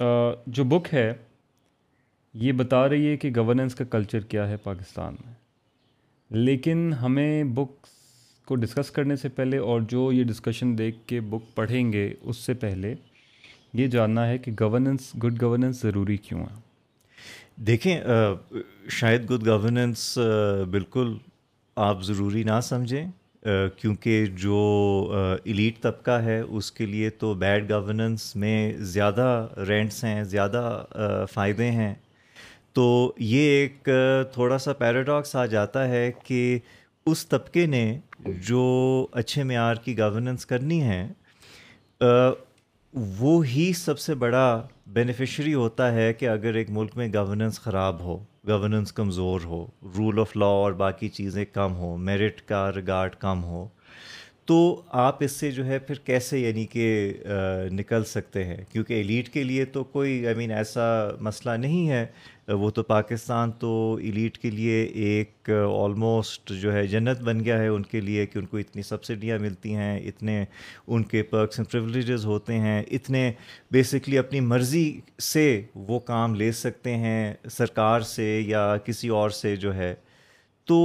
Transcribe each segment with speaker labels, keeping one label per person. Speaker 1: جو بک ہے یہ بتا رہی ہے کہ گورننس کا کلچر کیا ہے پاکستان میں لیکن ہمیں بکس کو ڈسکس کرنے سے پہلے اور جو یہ ڈسکشن دیکھ کے بک پڑھیں گے اس سے پہلے یہ جاننا ہے کہ گورننس گڈ گورننس ضروری کیوں ہے
Speaker 2: دیکھیں شاید گڈ گورننس بالکل آپ ضروری نہ سمجھیں کیونکہ جو ایلیٹ طبقہ ہے اس کے لیے تو بیڈ گورننس میں زیادہ رینٹس ہیں زیادہ فائدے ہیں تو یہ ایک تھوڑا سا پیراڈاکس آ جاتا ہے کہ اس طبقے نے جو اچھے معیار کی گورننس کرنی ہے وہ ہی سب سے بڑا بینیفیشری ہوتا ہے کہ اگر ایک ملک میں گورننس خراب ہو گورننس کمزور ہو رول آف لا اور باقی چیزیں کم ہوں میرٹ کا ریگارڈ کم ہو تو آپ اس سے جو ہے پھر کیسے یعنی کہ نکل سکتے ہیں کیونکہ ایلیٹ کے لیے تو کوئی آئی مین ایسا مسئلہ نہیں ہے وہ تو پاکستان تو ایلیٹ کے لیے ایک آلموسٹ جو ہے جنت بن گیا ہے ان کے لیے کہ ان کو اتنی سبسڈیاں ملتی ہیں اتنے ان کے پرکس اینڈ پرولیجز ہوتے ہیں اتنے بیسکلی اپنی مرضی سے وہ کام لے سکتے ہیں سرکار سے یا کسی اور سے جو ہے تو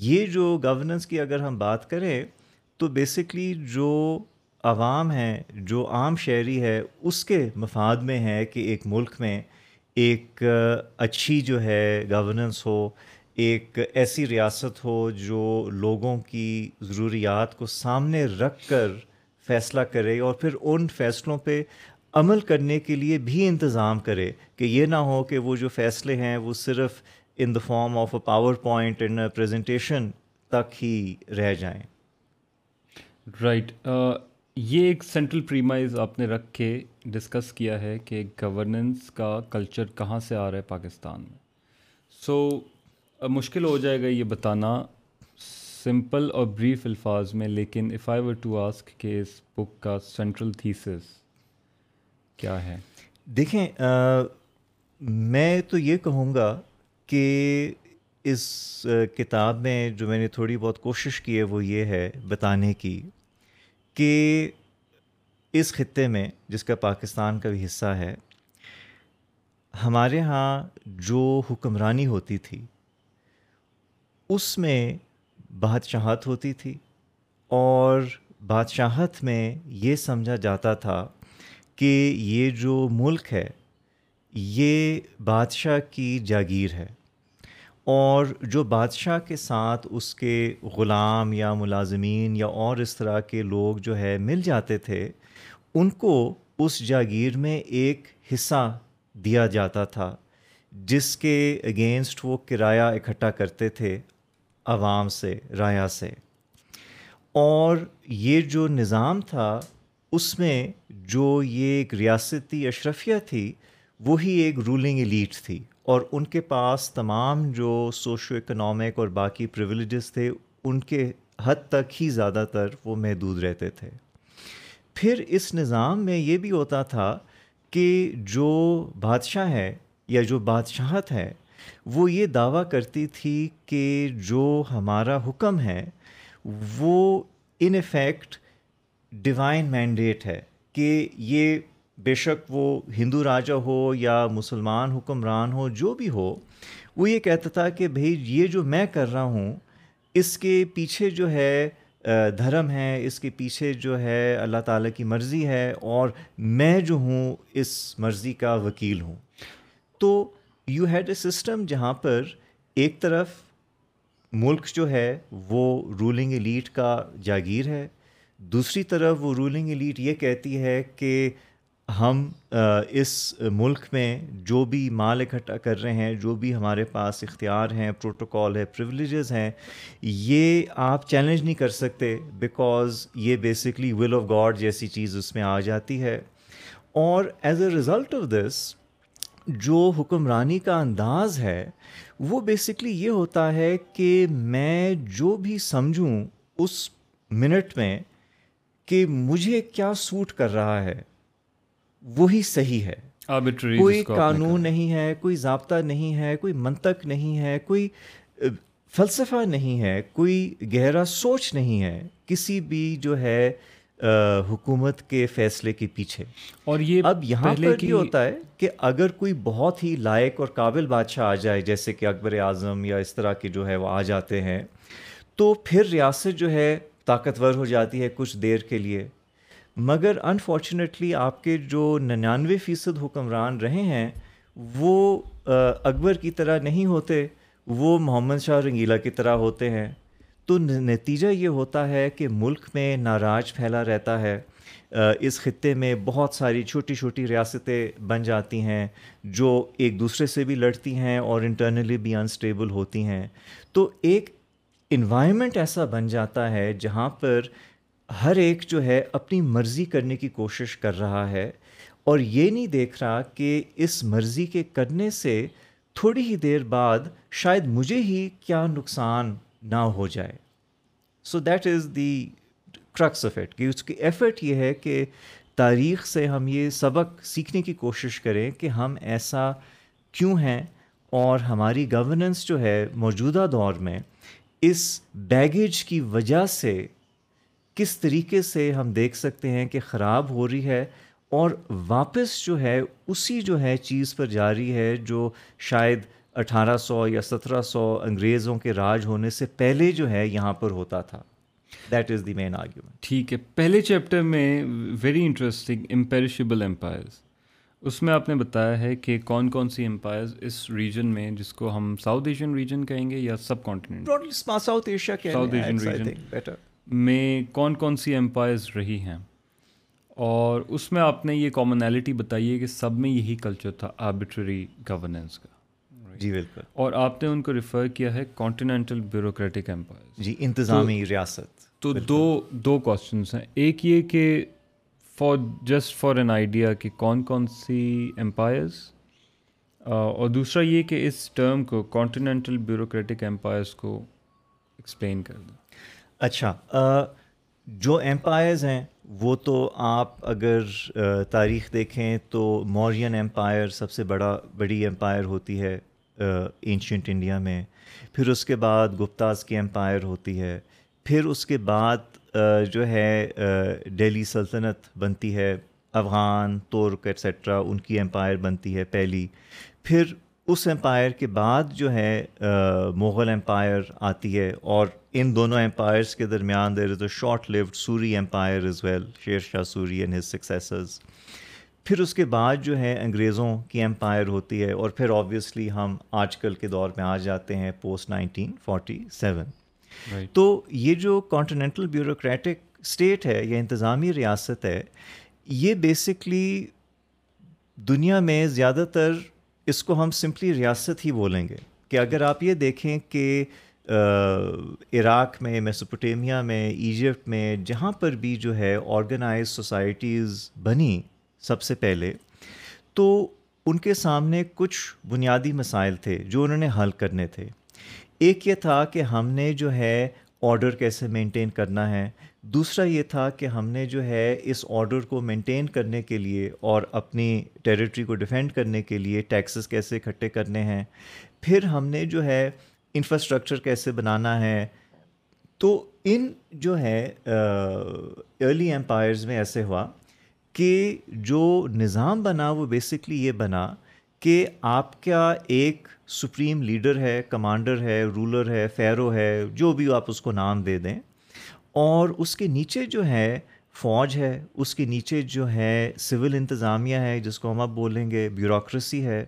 Speaker 2: یہ جو گورننس کی اگر ہم بات کریں تو بیسکلی جو عوام ہیں جو عام شہری ہے اس کے مفاد میں ہے کہ ایک ملک میں ایک اچھی جو ہے گورننس ہو ایک ایسی ریاست ہو جو لوگوں کی ضروریات کو سامنے رکھ کر فیصلہ کرے اور پھر ان فیصلوں پہ عمل کرنے کے لیے بھی انتظام کرے کہ یہ نہ ہو کہ وہ جو فیصلے ہیں وہ صرف in the form of a power point in presentation تک ہی رہ جائیں
Speaker 1: رائٹ right. uh, یہ ایک سینٹرل پریمائز آپ نے رکھ کے ڈسکس کیا ہے کہ گورننس کا کلچر کہاں سے آ رہا ہے پاکستان میں سو مشکل ہو جائے گا یہ بتانا سمپل اور بریف الفاظ میں لیکن if I were to ask کہ اس بک کا سینٹرل تھیسس کیا ہے
Speaker 2: دیکھیں میں تو یہ کہوں گا کہ اس کتاب میں جو میں نے تھوڑی بہت کوشش کی ہے وہ یہ ہے بتانے کی کہ اس خطے میں جس کا پاکستان کا بھی حصہ ہے ہمارے ہاں جو حکمرانی ہوتی تھی اس میں بادشاہت ہوتی تھی اور بادشاہت میں یہ سمجھا جاتا تھا کہ یہ جو ملک ہے یہ بادشاہ کی جاگیر ہے اور جو بادشاہ کے ساتھ اس کے غلام یا ملازمین یا اور اس طرح کے لوگ جو ہے مل جاتے تھے ان کو اس جاگیر میں ایک حصہ دیا جاتا تھا جس کے اگینسٹ وہ کرایہ اکٹھا کرتے تھے عوام سے رایا سے اور یہ جو نظام تھا اس میں جو یہ ایک ریاستی اشرفیہ تھی وہی ایک رولنگ ایلیٹ تھی اور ان کے پاس تمام جو سوشو اکنامک اور باقی پرولیجز تھے ان کے حد تک ہی زیادہ تر وہ محدود رہتے تھے پھر اس نظام میں یہ بھی ہوتا تھا کہ جو بادشاہ ہے یا جو بادشاہت ہے وہ یہ دعویٰ کرتی تھی کہ جو ہمارا حکم ہے وہ ان افیکٹ ڈیوائن مینڈیٹ ہے کہ یہ بے شک وہ ہندو راجہ ہو یا مسلمان حکمران ہو جو بھی ہو وہ یہ کہتا تھا کہ بھائی یہ جو میں کر رہا ہوں اس کے پیچھے جو ہے دھرم ہے اس کے پیچھے جو ہے اللہ تعالیٰ کی مرضی ہے اور میں جو ہوں اس مرضی کا وکیل ہوں تو یو ہیڈ اے سسٹم جہاں پر ایک طرف ملک جو ہے وہ رولنگ ایلیٹ کا جاگیر ہے دوسری طرف وہ رولنگ ایلیٹ یہ کہتی ہے کہ ہم اس ملک میں جو بھی مال اکٹھا کر رہے ہیں جو بھی ہمارے پاس اختیار ہیں پروٹوکول ہے پرولیجز ہیں یہ آپ چیلنج نہیں کر سکتے بیکاز یہ بیسکلی ول آف گاڈ جیسی چیز اس میں آ جاتی ہے اور as a result of this جو حکمرانی کا انداز ہے وہ بیسکلی یہ ہوتا ہے کہ میں جو بھی سمجھوں اس منٹ میں کہ مجھے کیا سوٹ کر رہا ہے وہی صحیح ہے
Speaker 1: کوئی
Speaker 2: قانون نہیں ہے کوئی ضابطہ نہیں ہے کوئی منطق نہیں ہے کوئی فلسفہ نہیں ہے کوئی گہرا سوچ نہیں ہے کسی بھی جو ہے حکومت کے فیصلے کے پیچھے اور یہ اب یہاں لے یہ ہوتا ہے کہ اگر کوئی بہت ہی لائق اور قابل بادشاہ آ جائے جیسے کہ اکبر اعظم یا اس طرح کے جو ہے وہ آ جاتے ہیں تو پھر ریاست جو ہے طاقتور ہو جاتی ہے کچھ دیر کے لیے مگر انفارچونیٹلی آپ کے جو ننانوے فیصد حکمران رہے ہیں وہ اکبر کی طرح نہیں ہوتے وہ محمد شاہ رنگیلا کی طرح ہوتے ہیں تو نتیجہ یہ ہوتا ہے کہ ملک میں ناراج پھیلا رہتا ہے اس خطے میں بہت ساری چھوٹی چھوٹی ریاستیں بن جاتی ہیں جو ایک دوسرے سے بھی لڑتی ہیں اور انٹرنلی بھی انسٹیبل ہوتی ہیں تو ایک انوائرمنٹ ایسا بن جاتا ہے جہاں پر ہر ایک جو ہے اپنی مرضی کرنے کی کوشش کر رہا ہے اور یہ نہیں دیکھ رہا کہ اس مرضی کے کرنے سے تھوڑی ہی دیر بعد شاید مجھے ہی کیا نقصان نہ ہو جائے so that is the tricks at کہ اس کی ایفرٹ یہ ہے کہ تاریخ سے ہم یہ سبق سیکھنے کی کوشش کریں کہ ہم ایسا کیوں ہیں اور ہماری گورننس جو ہے موجودہ دور میں اس بیگیج کی وجہ سے کس طریقے سے ہم دیکھ سکتے ہیں کہ خراب ہو رہی ہے اور واپس جو ہے اسی جو ہے چیز پر جا رہی ہے جو شاید اٹھارہ سو یا سترہ سو انگریزوں کے راج ہونے سے پہلے جو ہے یہاں پر ہوتا تھا that is the main argument
Speaker 1: ٹھیک ہے پہلے چیپٹر میں ویری انٹرسٹنگ امپیریشبل امپائرز اس میں آپ نے بتایا ہے کہ کون کون سی امپائرز اس ریجن میں جس کو ہم ساؤتھ ایشین ریجن کہیں گے یا سب کانٹیننٹ
Speaker 2: ساؤتھ ایشیا کے بیٹر
Speaker 1: میں کون کون سی امپائرز رہی ہیں اور اس میں آپ نے یہ کامنالٹی بتائی ہے کہ سب میں یہی کلچر تھا آربیٹری گورننس کا
Speaker 2: جی بالکل
Speaker 1: اور آپ نے ان کو ریفر کیا ہے کانٹیننٹل بیوروکریٹک امپائر
Speaker 2: جی انتظامی ریاست
Speaker 1: تو دو دو کوشچنس ہیں ایک یہ کہ for just for an idea کہ کون کون سی امپائرز اور دوسرا یہ کہ اس ٹرم کو کانٹیننٹل بیوروکریٹک امپائرز کو ایکسپلین کر دیں
Speaker 2: اچھا جو ایمپائرز ہیں وہ تو آپ اگر تاریخ دیکھیں تو مورین ایمپائر سب سے بڑا بڑی امپائر ہوتی ہے اینشینٹ انڈیا میں پھر اس کے بعد گپتاز کی امپائر ہوتی ہے پھر اس کے بعد جو ہے ڈیلی سلطنت بنتی ہے افغان ترک ایٹسٹرا ان کی امپائر بنتی ہے پہلی پھر اس امپائر کے بعد جو ہے مغل امپائر آتی ہے اور ان دونوں امپائرس کے درمیان there is a short lived Suri empire is well Sher Shah Suri and his successors پھر اس کے بعد جو ہے انگریزوں کی امپائر ہوتی ہے اور پھر آبویسلی ہم آج کل کے دور میں آ جاتے ہیں پوسٹ نائنٹین فورٹی سیون تو یہ جو کانٹیننٹل بیوروکریٹک اسٹیٹ ہے یا انتظامی ریاست ہے یہ بیسکلی دنیا میں زیادہ تر اس کو ہم سمپلی ریاست ہی بولیں گے کہ اگر آپ یہ دیکھیں کہ عراق میں میسوپوٹیمیا میں ایجپٹ میں جہاں پر بھی جو ہے آرگنائز سوسائٹیز بنی سب سے پہلے تو ان کے سامنے کچھ بنیادی مسائل تھے جو انہوں نے حل کرنے تھے ایک یہ تھا کہ ہم نے جو ہے آرڈر کیسے مینٹین کرنا ہے دوسرا یہ تھا کہ ہم نے جو ہے اس آرڈر کو مینٹین کرنے کے لیے اور اپنی ٹریٹری کو ڈیفینڈ کرنے کے لیے ٹیکسز کیسے اکٹھے کرنے ہیں پھر ہم نے جو ہے انفراسٹرکچر کیسے بنانا ہے تو ان جو ہے ارلی امپائرز میں ایسے ہوا کہ جو نظام بنا وہ بیسکلی یہ بنا کہ آپ کا ایک سپریم لیڈر ہے کمانڈر ہے رولر ہے فیرو ہے جو بھی آپ اس کو نام دے دیں اور اس کے نیچے جو ہے فوج ہے اس کے نیچے جو ہے سول انتظامیہ ہے جس کو ہم آپ بولیں گے بیوروکریسی ہے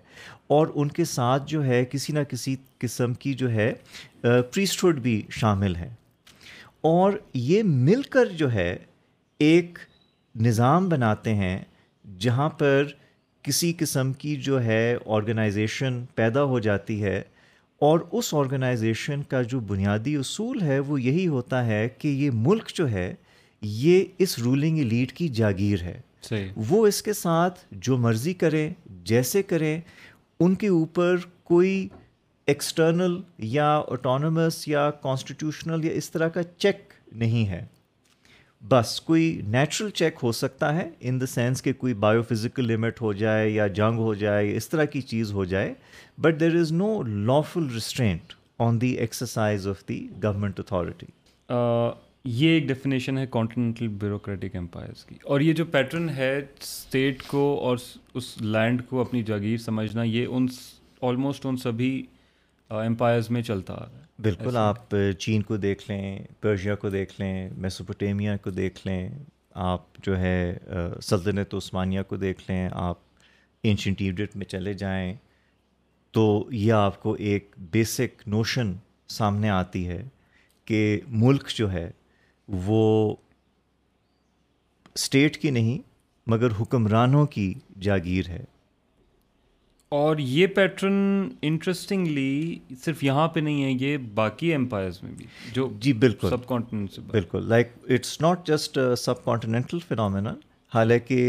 Speaker 2: اور ان کے ساتھ جو ہے کسی نہ کسی قسم کی جو ہے پریسٹہڈ بھی شامل ہے اور یہ مل کر جو ہے ایک نظام بناتے ہیں جہاں پر کسی قسم کی جو ہے آرگنائزیشن پیدا ہو جاتی ہے اور اس آرگنائزیشن کا جو بنیادی اصول ہے وہ یہی ہوتا ہے کہ یہ ملک جو ہے یہ اس رولنگ لیڈ کی جاگیر ہے صحیح. وہ اس کے ساتھ جو مرضی کریں جیسے کریں ان کے اوپر کوئی ایکسٹرنل یا آٹونمس یا کانسٹیٹیوشنل یا اس طرح کا چیک نہیں ہے بس کوئی نیچرل چیک ہو سکتا ہے ان دا سینس کہ کوئی بایو فزیکل لمٹ ہو جائے یا جنگ ہو جائے اس طرح کی چیز ہو جائے but there is no lawful restraint on the exercise of the government authority
Speaker 1: یہ ایک ڈیفینیشن ہے کانٹیننٹل بیوروکریٹک امپائرس کی اور یہ جو پیٹرن ہے اسٹیٹ کو اور اس لینڈ کو اپنی جاگیر سمجھنا یہ ان آلموسٹ ان سبھی امپائرز میں چلتا آ رہا ہے
Speaker 2: بالکل آپ چین کو دیکھ لیں پرشیا کو دیکھ لیں میسوپوٹیمیا کو دیکھ لیں آپ جو ہے سلطنت عثمانیہ کو دیکھ لیں آپ اینشینٹیویٹ میں چلے جائیں تو یہ آپ کو ایک بیسک نوشن سامنے آتی ہے کہ ملک جو ہے وہ اسٹیٹ کی نہیں مگر حکمرانوں کی جاگیر ہے
Speaker 1: اور یہ پیٹرن انٹرسٹنگلی صرف یہاں پہ نہیں ہے یہ باقی امپائرز میں بھی جو
Speaker 2: جی بالکل سب
Speaker 1: کانٹیننٹ سے
Speaker 2: بالکل like it's not just subcontinental phenomena حالانکہ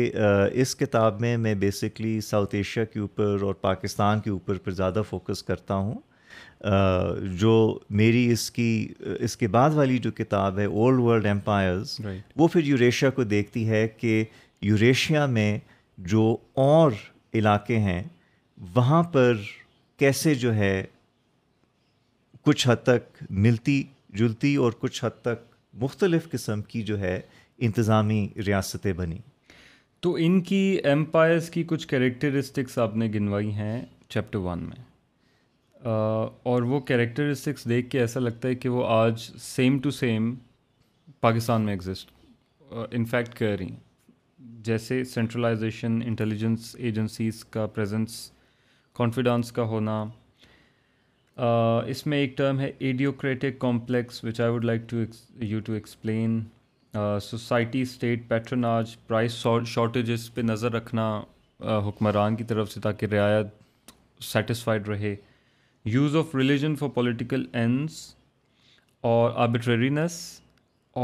Speaker 2: اس کتاب میں میں بیسکلی ساؤتھ ایشیا کے اوپر اور پاکستان کے اوپر پر زیادہ فوکس کرتا ہوں جو میری اس کی اس کے بعد والی جو کتاب ہے اولڈ ورلڈ امپائرز وہ پھر یوریشیا کو دیکھتی ہے کہ یوریشیا میں جو اور علاقے ہیں وہاں پر کیسے جو ہے کچھ حد تک ملتی جلتی اور کچھ حد تک مختلف قسم کی جو ہے انتظامی ریاستیں بنی
Speaker 1: تو ان کی امپائرس کی کچھ کریکٹرسٹکس آپ نے گنوائی ہیں چیپٹر ون میں اور وہ کریکٹرسٹکس دیکھ کے ایسا لگتا ہے کہ وہ آج سیم ٹو سیم پاکستان میں ایگزسٹ انفیکٹ کر رہی ہیں جیسے سینٹرلائزیشن انٹیلیجنس ایجنسیز کا پریزنس کانفیڈانس کا ہونا اس میں ایک ٹرم ہے ایڈیوکریٹک complex which I would like to you to explain society state patronage price shortages پہ نظر رکھنا حکمران کی طرف سے تاکہ رعایت سیٹسفائڈ رہے use of religion for political ends اور آربیٹرینس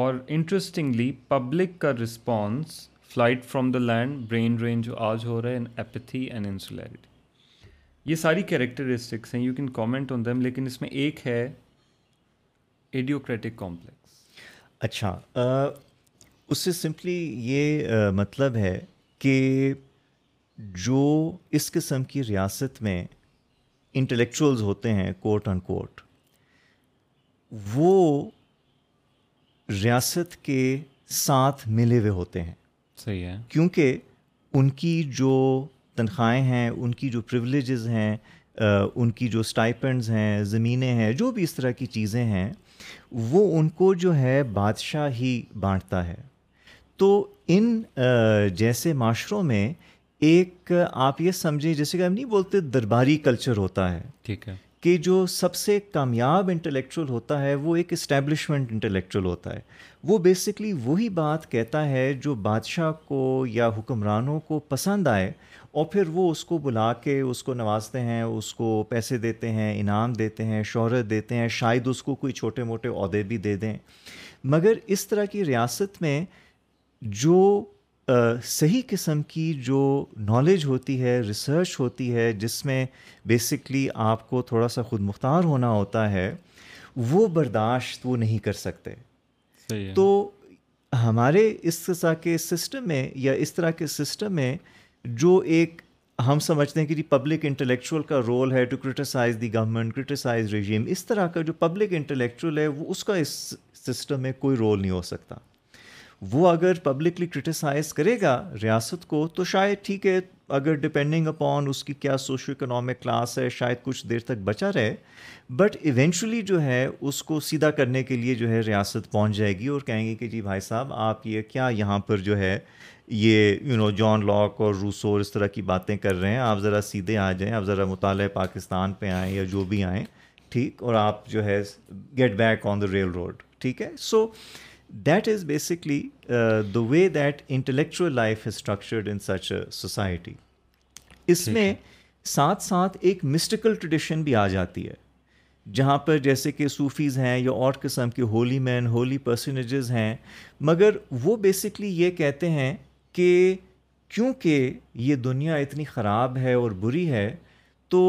Speaker 1: اور انٹرسٹنگلی پبلک کا response flight from the land brain drain جو آج ہو رہا ہے ان اینڈ انسولیرٹی یہ ساری کیریکٹرسٹکس ہیں you can comment on them لیکن اس میں ایک ہے ایڈیوکریٹک کمپلیکس
Speaker 2: اچھا اس سے سمپلی یہ مطلب ہے کہ جو اس قسم کی ریاست میں انٹلیکچوئلز ہوتے ہیں کورٹ آن کورٹ وہ ریاست کے ساتھ ملے ہوئے ہوتے ہیں
Speaker 1: صحیح ہے
Speaker 2: کیونکہ ان کی جو تنخواہیں ہیں ان کی جو پریولیجز ہیں ان کی جو اسٹائپنڈز ہیں زمینیں ہیں جو بھی اس طرح کی چیزیں ہیں وہ ان کو جو ہے بادشاہ ہی بانٹتا ہے تو ان جیسے معاشروں میں ایک آپ یہ سمجھیں جیسے کہ ہم نہیں بولتے درباری کلچر ہوتا
Speaker 1: ہے ٹھیک ہے
Speaker 2: کہ جو سب سے کامیاب انٹلیکچوئل ہوتا ہے وہ ایک اسٹیبلشمنٹ انٹلیکچوئل ہوتا ہے وہ بیسکلی وہی بات کہتا ہے جو بادشاہ کو یا حکمرانوں کو پسند آئے اور پھر وہ اس کو بلا کے اس کو نوازتے ہیں اس کو پیسے دیتے ہیں انعام دیتے ہیں شہرت دیتے ہیں شاید اس کو کوئی چھوٹے موٹے عہدے بھی دے دیں مگر اس طرح کی ریاست میں جو صحیح قسم کی جو نالج ہوتی ہے ریسرچ ہوتی ہے جس میں بیسکلی آپ کو تھوڑا سا خود مختار ہونا ہوتا ہے وہ برداشت وہ نہیں کر سکتے
Speaker 1: تو
Speaker 2: ہمارے اس قصہ کے سسٹم میں یا اس طرح کے سسٹم میں جو ایک ہم سمجھتے ہیں کہ جی پبلک انٹلیکچوئل کا رول ہے to criticise the government criticise regime اس طرح کا جو پبلک انٹلیکچوئل ہے وہ اس کا اس سسٹم میں کوئی رول نہیں ہو سکتا وہ اگر پبلکلی کرٹیسائز کرے گا ریاست کو تو شاید ٹھیک ہے اگر ڈپینڈنگ اپان اس کی کیا سوشو اکنامک کلاس ہے شاید کچھ دیر تک بچا رہے بٹ ایونچولی جو ہے اس کو سیدھا کرنے کے لیے جو ہے ریاست پہنچ جائے گی اور کہیں گے کہ جی بھائی صاحب آپ یہ کیا یہاں پر جو ہے یہ یو نو جان لاک اور روسو اور اس طرح کی باتیں کر رہے ہیں آپ ذرا سیدھے آ جائیں آپ ذرا مطالعہ پاکستان پہ آئیں یا جو بھی آئیں ٹھیک اور آپ جو ہے get back on the railroad ٹھیک ہے so that is basically the way that intellectual life is structured in such society اس میں ساتھ ساتھ ایک مسٹیکل ٹریڈیشن بھی آ جاتی ہے جہاں پر جیسے کہ صوفیز ہیں یا اور قسم کے ہولی مین ہولی پرسنیجز ہیں مگر وہ بیسکلی یہ کہتے ہیں کہ کیونکہ یہ دنیا اتنی خراب ہے اور بری ہے تو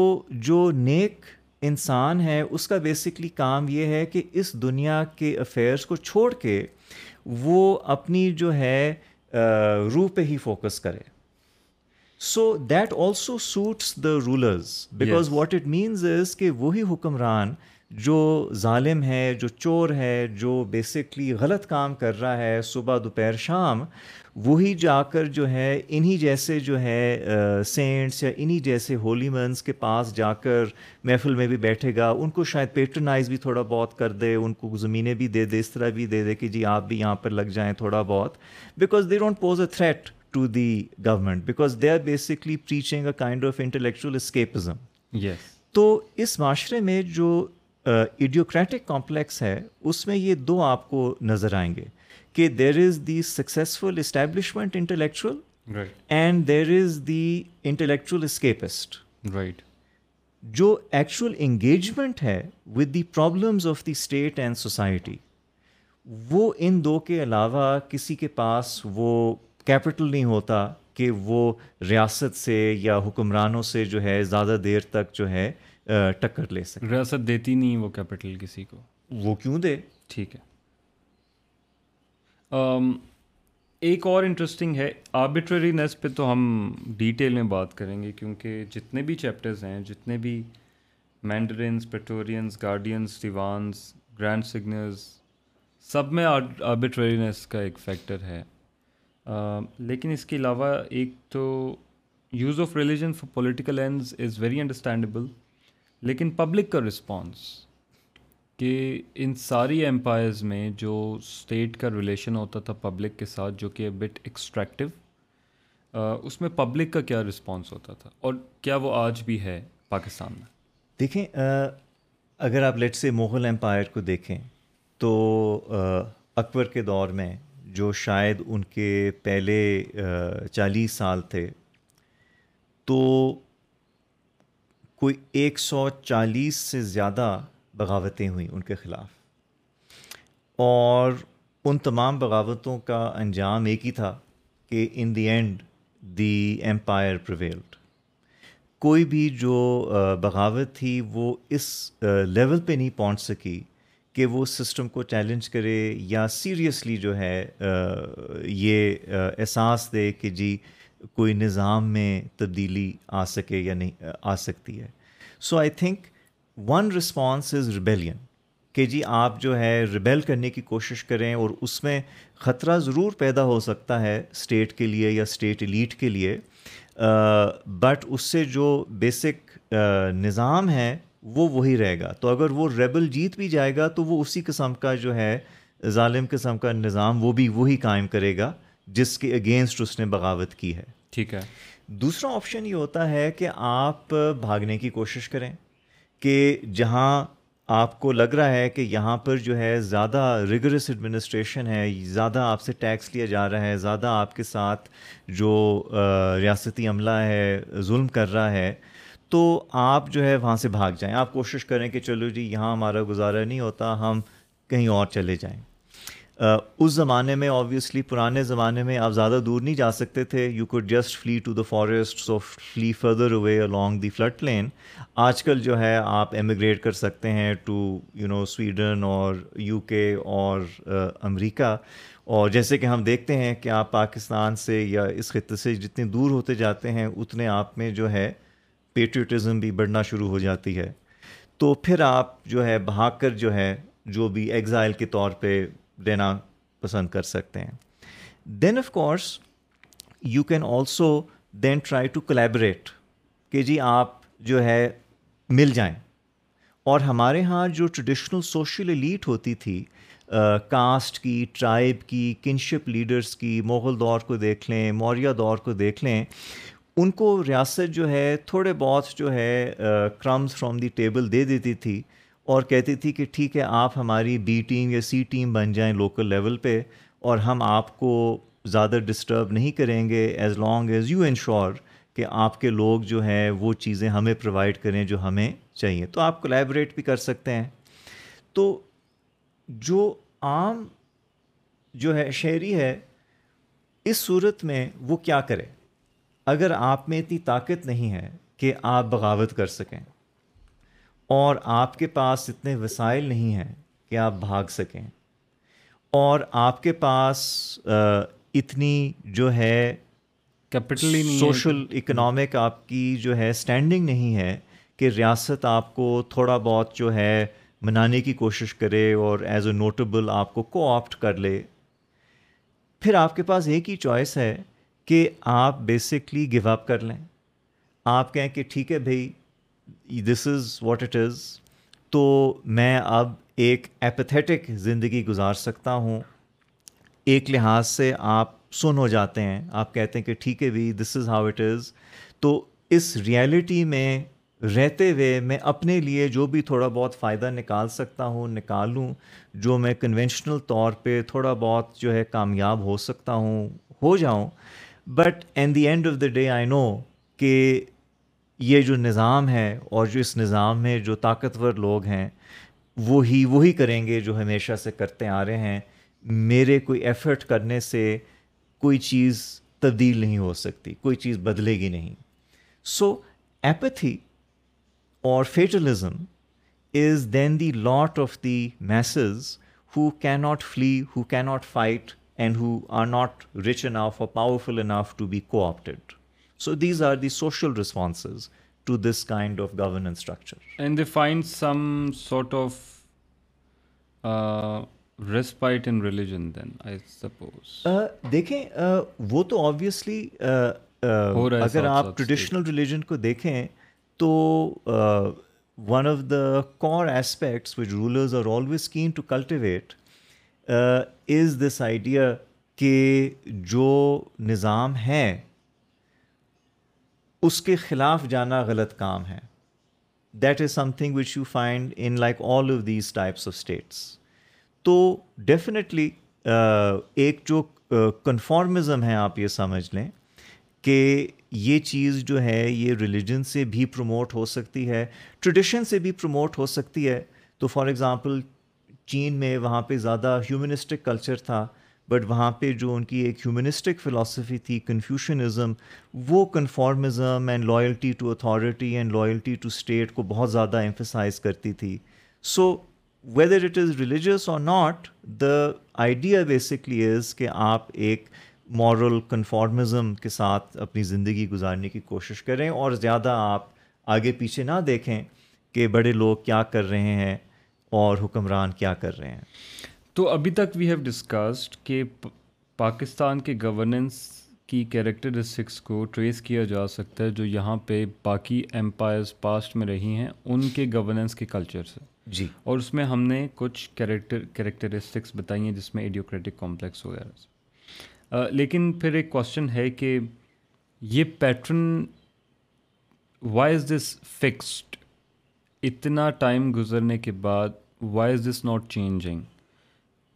Speaker 2: جو نیک انسان ہے اس کا بیسکلی کام یہ ہے کہ اس دنیا کے افیئرس کو چھوڑ کے وہ اپنی جو ہے روح پہ ہی فوکس کرے so that also suits the rulers because what it means is کہ وہی حکمران جو ظالم ہے جو چور ہے جو بیسکلی غلط کام کر رہا ہے صبح دوپہر شام وہی جا کر جو ہے انہی جیسے جو ہے سینٹس یا انہی جیسے ہولی منس کے پاس جا کر محفل میں بھی بیٹھے گا ان کو شاید پیٹرنائز بھی تھوڑا بہت کر دے ان کو زمینیں بھی دے دے اس طرح بھی دے دے کہ جی آپ بھی یہاں پر لگ جائیں تھوڑا بہت because they don't pose a threat to the government because they are basically preaching a kind of intellectual escapism
Speaker 1: yes
Speaker 2: تو اس معاشرے میں جو ایڈیوکریٹک کمپلیکس ہے اس میں یہ دو آپ کو نظر آئیں گے کہ there is the successful establishment intellectual and there is the intellectual escapist
Speaker 1: right
Speaker 2: جو ایکچوئل انگیجمنٹ ہے with the problems of the state and society وہ ان دو کے علاوہ کسی کے پاس وہ کیپٹل نہیں ہوتا کہ وہ ریاست سے یا حکمرانوں سے جو ہے زیادہ دیر تک جو ہے ٹکر لے سکے
Speaker 1: ریاست دیتی نہیں وہ کیپٹل کسی کو
Speaker 2: وہ کیوں دے
Speaker 1: ٹھیک ہے Um, ایک اور انٹرسٹنگ ہے آربیٹری نیس پہ تو ہم ڈیٹیل میں بات کریں گے کیونکہ جتنے بھی چیپٹرز ہیں جتنے بھی مینڈرینس پیٹورینس گارڈینس دیوانس گرینڈ سگنرز سب میں آربیٹرینیس کا ایک فیکٹر ہے um, لیکن اس کے علاوہ ایک تو use of religion for political ends is very understandable لیکن پبلک کا رسپانس کہ ان ساری امپائرز میں جو اسٹیٹ کا ریلیشن ہوتا تھا پبلک کے ساتھ جو کہ بٹ ایکسٹریکٹیو اس میں پبلک کا کیا رسپانس ہوتا تھا اور کیا وہ آج بھی ہے پاکستان میں
Speaker 2: دیکھیں اگر آپ لیٹ سے مغل امپائر کو دیکھیں تو اکبر کے دور میں جو شاید ان کے پہلے چالیس سال تھے تو کوئی ایک سو چالیس سے زیادہ بغاوتیں ہوئیں ان کے خلاف اور ان تمام بغاوتوں کا انجام ایک ہی تھا کہ in the end the empire prevailed کوئی بھی جو بغاوت تھی وہ اس لیول پہ نہیں پہنچ سکی کہ وہ سسٹم کو چیلنج کرے یا سیریسلی جو ہے یہ احساس دے کہ جی کوئی نظام میں تبدیلی آ سکے یا نہیں آ سکتی ہے so I think one response is rebellion کہ جی آپ جو ہے ریبیل کرنے کی کوشش کریں اور اس میں خطرہ ضرور پیدا ہو سکتا ہے اسٹیٹ کے لیے یا اسٹیٹ لیٹ کے لیے بٹ اس سے جو بیسک نظام ہے وہ وہی رہے گا تو اگر وہ ریبل جیت بھی جائے گا تو وہ اسی قسم کا جو ہے ظالم قسم کا نظام وہ بھی وہی قائم کرے گا جس کے اگینسٹ اس نے بغاوت کی ہے
Speaker 1: ٹھیک ہے
Speaker 2: دوسرا آپشن یہ ہوتا ہے کہ آپ بھاگنے کی کوشش کریں کہ جہاں آپ کو لگ رہا ہے کہ یہاں پر جو ہے زیادہ ریگرس ایڈمنسٹریشن ہے زیادہ آپ سے ٹیکس لیا جا رہا ہے زیادہ آپ کے ساتھ جو ریاستی عملہ ہے ظلم کر رہا ہے تو آپ جو ہے وہاں سے بھاگ جائیں آپ کوشش کریں کہ چلو جی یہاں ہمارا گزارا نہیں ہوتا ہم کہیں اور چلے جائیں اس زمانے میں آبویسلی پرانے زمانے میں آپ زیادہ دور نہیں جا سکتے تھے you could just flee to the forest so flee further away along the فلٹ لین آج کل جو ہے آپ امیگریٹ کر سکتے ہیں ٹو یو نو سویڈن اور یو کے اور امریکہ اور جیسے کہ ہم دیکھتے ہیں کہ آپ پاکستان سے یا اس خطے سے جتنے دور ہوتے جاتے ہیں اتنے آپ میں جو ہے پیٹریٹزم بھی بڑھنا شروع ہو جاتی ہے تو پھر آپ جو ہے بھاگ کر جو ہے جو بھی ایگزائل کے طور پہ دینا پسند کر سکتے ہیں then of course you can also then try to collaborate کہ جی آپ جو ہے مل جائیں اور ہمارے ہاں جو ٹریڈیشنل سوشل لیٹ ہوتی تھی کاسٹ uh, کی ٹرائب کی کنشپ لیڈرس کی مغل دور کو دیکھ لیں موریہ دور کو دیکھ لیں ان کو ریاست جو ہے تھوڑے بہت جو ہے کرمز فرام دی ٹیبل دے دیتی تھی اور کہتی تھی کہ ٹھیک ہے آپ ہماری بی ٹیم یا سی ٹیم بن جائیں لوکل لیول پہ اور ہم آپ کو زیادہ ڈسٹرب نہیں کریں گے as long as you ensure کہ آپ کے لوگ جو ہے وہ چیزیں ہمیں پرووائڈ کریں جو ہمیں چاہیے تو آپ کولیبریٹ بھی کر سکتے ہیں تو جو عام جو ہے شہری ہے اس صورت میں وہ کیا کرے اگر آپ میں اتنی طاقت نہیں ہے کہ آپ بغاوت کر سکیں اور آپ کے پاس اتنے وسائل نہیں ہیں کہ آپ بھاگ سکیں اور آپ کے پاس اتنی جو ہے
Speaker 1: کیپٹل
Speaker 2: سوشل اکنامک آپ کی جو ہے اسٹینڈنگ نہیں ہے کہ ریاست آپ کو تھوڑا بہت جو ہے منانے کی کوشش کرے اور ایز اے نوٹیبل آپ کو کو آپٹ کر لے پھر آپ کے پاس ایک ہی چوائس ہے کہ آپ بیسکلی گو اپ کر لیں آپ کہیں کہ ٹھیک ہے بھائی this is what it is تو میں اب ایک اپتھیٹک زندگی گزار سکتا ہوں ایک لحاظ سے آپ سن ہو جاتے ہیں آپ کہتے ہیں کہ ٹھیک ہے بھائی this is how it is تو اس ریئلٹی میں رہتے ہوئے میں اپنے لیے جو بھی تھوڑا بہت فائدہ نکال سکتا ہوں نکالوں جو میں کنونشنل طور پہ تھوڑا بہت جو ہے کامیاب ہو سکتا ہوں ہو جاؤں but in the end of the day I know کہ یہ جو نظام ہے اور جو اس نظام میں جو طاقتور لوگ ہیں وہی وہی کریں گے جو ہمیشہ سے کرتے آ رہے ہیں میرے کوئی ایفرٹ کرنے سے کوئی چیز تبدیل نہیں ہو سکتی کوئی چیز بدلے گی نہیں سو ایپتھی اور fatalism is then the lot of the masses who کی ناٹ فلی ہو کی not fight and who are not rich enough اور powerful enough to be coopted so these are the social responses to this kind of governance
Speaker 1: دیکھیں
Speaker 2: وہ تو obviously اگر آپ traditional religion کو دیکھیں تو one of the core aspects which rulers are always keen to cultivate is this idea کہ جو نظام ہیں اس کے خلاف جانا غلط کام ہے that is something which you find in like all of these types of states تو ڈیفینیٹلی uh, ایک جو کنفارمزم uh, ہے آپ یہ سمجھ لیں کہ یہ چیز جو ہے یہ ریلیجن سے بھی پروموٹ ہو سکتی ہے ٹریڈیشن سے بھی پروموٹ ہو سکتی ہے تو فار ایگزامپل چین میں وہاں پہ زیادہ ہیومنسٹک کلچر تھا بٹ وہاں پہ جو ان کی ایک ہیومنسٹک فلاسفی تھی کنفیوشنزم وہ conformism and loyalty to authority and loyalty to state کو بہت زیادہ ایمفسائز کرتی تھی so whether it is religious اور not the idea basically is کہ آپ ایک مارل کنفارمزم کے ساتھ اپنی زندگی گزارنے کی کوشش کریں اور زیادہ آپ آگے پیچھے نہ دیکھیں کہ بڑے لوگ کیا کر رہے ہیں اور حکمران کیا کر رہے ہیں
Speaker 1: تو ابھی تک وی ہیو ڈسکسڈ کہ پاکستان کے گورننس کی کیریکٹرسٹکس کو ٹریس کیا جا سکتا ہے جو یہاں پہ باقی امپائرز پاسٹ میں رہی ہیں ان کے گورننس کے کلچر سے
Speaker 2: جی
Speaker 1: اور اس میں ہم نے کچھ کیریکٹر کیریکٹرسٹکس بتائی ہیں جس میں ایڈیوکریٹک کمپلیکس وغیرہ لیکن پھر ایک کوشچن ہے کہ یہ pattern why is this fixed اتنا ٹائم گزرنے کے بعد why is this not changing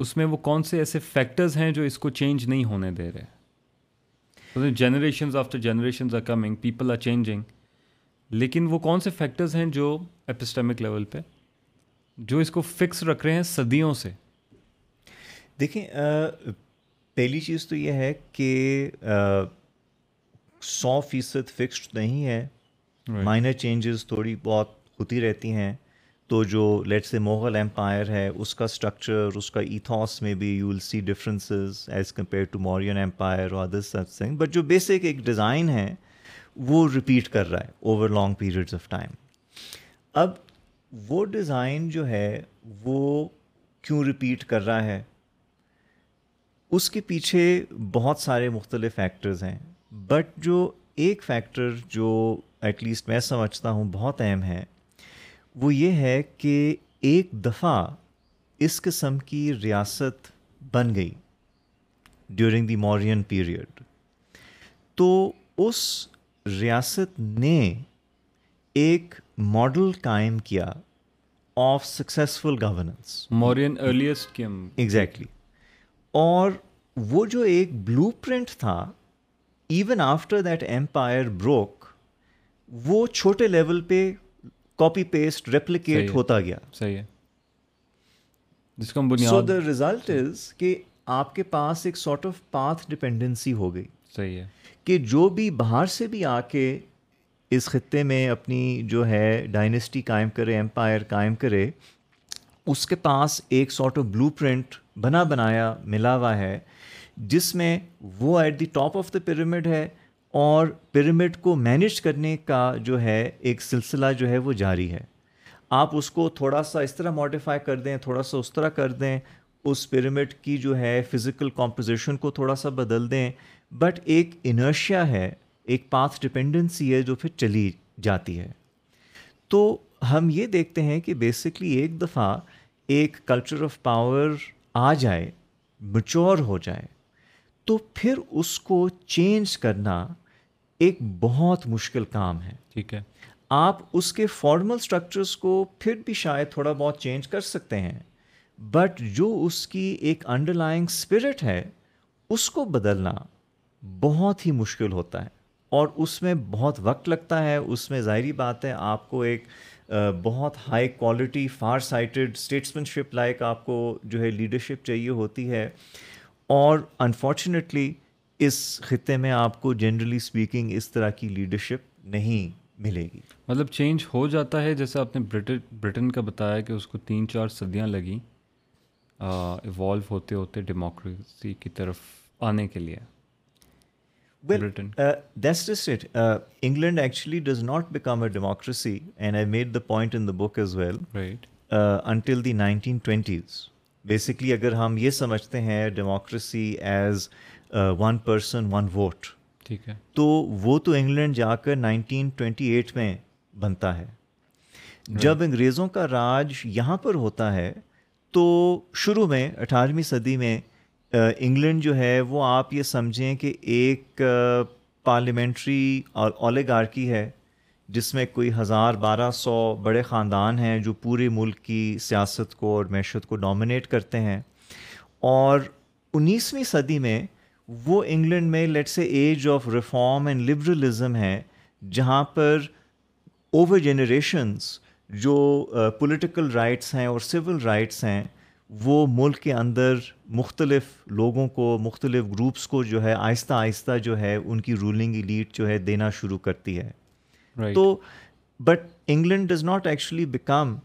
Speaker 1: اس میں وہ کون سے ایسے فیکٹرز ہیں جو اس کو چینج نہیں ہونے دے رہے generations after generations are coming people are changing لیکن وہ کون سے فیکٹرز ہیں جو اپسٹمک لیول پہ جو اس کو فکس رکھ رہے ہیں صدیوں سے
Speaker 2: دیکھیں پہلی چیز تو یہ ہے کہ سو فیصد فکسڈ نہیں ہے مائنر چینجز تھوڑی بہت ہوتی رہتی ہیں تو جو لیٹ سے مغل امپائر ہے اس کا اسٹرکچر اس کا ایتھاس میں بھی you will see differences as compare to Mauryan empire اور ادر سب تھنگ بٹ جو بیسک ایک ڈیزائن ہے وہ رپیٹ کر رہا ہے over long periods of time اب وہ ڈیزائن جو ہے وہ کیوں رپیٹ کر رہا ہے اس کے پیچھے بہت سارے مختلف فیکٹرز ہیں بٹ جو ایک فیکٹر جو ایٹ لیسٹ میں سمجھتا ہوں بہت اہم ہے وہ یہ ہے کہ ایک دفعہ اس قسم کی ریاست بن گئی ڈیورنگ دی مورین پیریڈ تو اس ریاست نے ایک ماڈل قائم کیا of successful governance
Speaker 1: Mauryan earliest came
Speaker 2: exactly اور وہ جو ایک بلو پرنٹ تھا even after that empire broke وہ چھوٹے لیول پہ کاپی پیسٹ ریپلیکیٹ ہوتا گیا ریزلٹ از کہ آپ کے پاس ایک سارٹ آف پاتھ ڈپینڈنسی ہو گئی صحیح ہے کہ جو بھی باہر سے بھی آ کے اس خطے میں اپنی جو ہے ڈائنیسٹی قائم کرے امپائر قائم کرے اس کے پاس ایک سارٹ آف بلو پرنٹ بنا بنایا ملا ہوا ہے جس میں وہ at the top of the pyramid ہے اور پیرامڈ کو مینیج کرنے کا جو ہے ایک سلسلہ جو ہے وہ جاری ہے آپ اس کو تھوڑا سا اس طرح ماڈیفائی کر دیں تھوڑا سا اس طرح کر دیں اس پیرامڈ کی جو ہے فزیکل کمپوزیشن کو تھوڑا سا بدل دیں بٹ ایک انرشیا ہے ایک پاتھ ڈپینڈنسی ہے جو پھر چلی جاتی ہے تو ہم یہ دیکھتے ہیں کہ بیسکلی ایک دفعہ ایک کلچر آف پاور آ جائے مچور ہو جائے تو پھر اس کو چینج کرنا ایک بہت مشکل کام ہے
Speaker 1: ٹھیک ہے
Speaker 2: آپ اس کے فارمل اسٹرکچرس کو پھر بھی شاید تھوڑا بہت چینج کر سکتے ہیں بٹ جو اس کی ایک انڈر لائنگ اسپرٹ ہے اس کو بدلنا بہت ہی مشکل ہوتا ہے اور اس میں بہت وقت لگتا ہے اس میں ظاہری بات ہے آپ کو ایک بہت high quality for سائٹیڈ statesmanship like آپ کو جو ہے لیڈرشپ چاہیے ہوتی ہے اور انفارچونیٹلی اس خطے میں آپ کو جنرلی اسپیکنگ اس طرح کی لیڈرشپ نہیں ملے گی
Speaker 1: مطلب چینج ہو جاتا ہے جیسے آپ نے برٹن کا بتایا کہ اس کو تین چار صدیاں لگیں ایوالو ہوتے ہوتے ڈیموکریسی کی طرف آنے کے لیے
Speaker 2: England actually does not become a democracy and I made the the point in book as well until the nineteen twenties basically اگر ہم یہ سمجھتے ہیں democracy as one person one vote
Speaker 1: ٹھیک ہے تو وہ
Speaker 2: تو انگلینڈ جا کر نائنٹین ٹوینٹی ایٹ میں بنتا ہے جب انگریزوں کا راج یہاں پر ہوتا ہے تو شروع میں اٹھارہویں صدی میں انگلینڈ جو ہے وہ آپ یہ سمجھیں کہ ایک پارلیمنٹری اور اولیگارکی ہے جس میں کوئی ہزار بارہ سو بڑے خاندان ہیں جو پورے ملک کی سیاست کو اور معیشت کو ڈومینیٹ کرتے ہیں اور انیسویں صدی میں وہ انگلینڈ میں لیٹ سے age of reform and liberalism ہے جہاں پر اوور جنریشنس جو پولیٹیکل رائٹس ہیں اور سول رائٹس ہیں وہ ملک کے اندر مختلف لوگوں کو مختلف گروپس کو جو ہے آہستہ آہستہ جو ہے ان کی رولنگ لیڈ جو ہے دینا شروع کرتی ہے right. تو but England does not actually become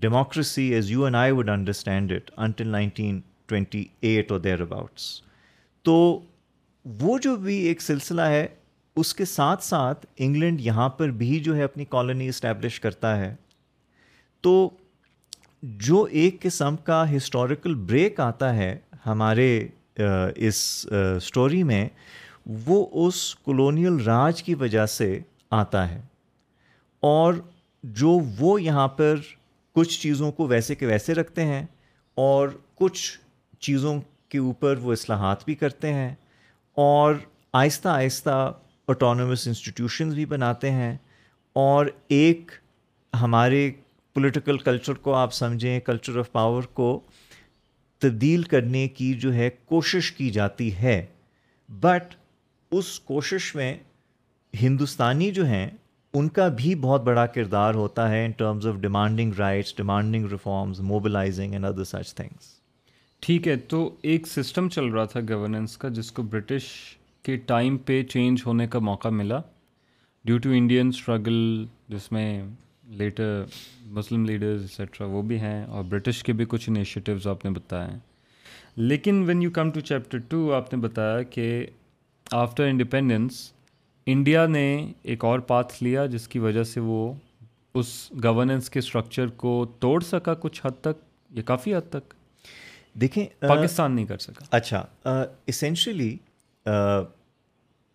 Speaker 2: democracy as you and I would understand it until nineteen twenty eight or thereabouts تو وہ جو بھی ایک سلسلہ ہے اس کے ساتھ ساتھ انگلینڈ یہاں پر بھی جو ہے اپنی کالونی اسٹیبلش کرتا ہے تو جو ایک قسم کا ہسٹوریکل بریک آتا ہے ہمارے اس اسٹوری میں وہ اس کولونیل راج کی وجہ سے آتا ہے اور جو وہ یہاں پر کچھ چیزوں کو ویسے کے ویسے رکھتے ہیں اور کچھ چیزوں کے اوپر وہ اصلاحات بھی کرتے ہیں اور آہستہ آہستہ آٹونومس انسٹیٹیوشنز بھی بناتے ہیں اور ایک ہمارے پولیٹیکل کلچر کو آپ سمجھیں کلچر آف پاور کو تبدیل کرنے کی جو ہے کوشش کی جاتی ہے بٹ اس کوشش میں ہندوستانی جو ہیں ان کا بھی بہت بڑا کردار ہوتا ہے in terms of demanding rights demanding reforms mobilising and other such things
Speaker 1: ٹھیک ہے تو ایک سسٹم چل رہا تھا گورننس کا جس کو برٹش کے ٹائم پہ چینج ہونے کا موقع ملا ڈیو ٹو انڈین اسٹرگل جس میں لیٹر مسلم لیڈرز اکسیٹرا وہ بھی ہیں اور برٹش کے بھی کچھ انیشیٹوز آپ نے بتائے ہیں لیکن when you come to chapter two آپ نے بتایا کہ آفٹر انڈیپینڈنس انڈیا نے ایک اور پاتھ لیا جس کی وجہ سے وہ اس گورننس کے اسٹرکچر کو توڑ سکا کچھ حد تک یا کافی حد تک
Speaker 2: دیکھیں
Speaker 1: پاکستان نہیں کر سکا
Speaker 2: اچھا اسینشلی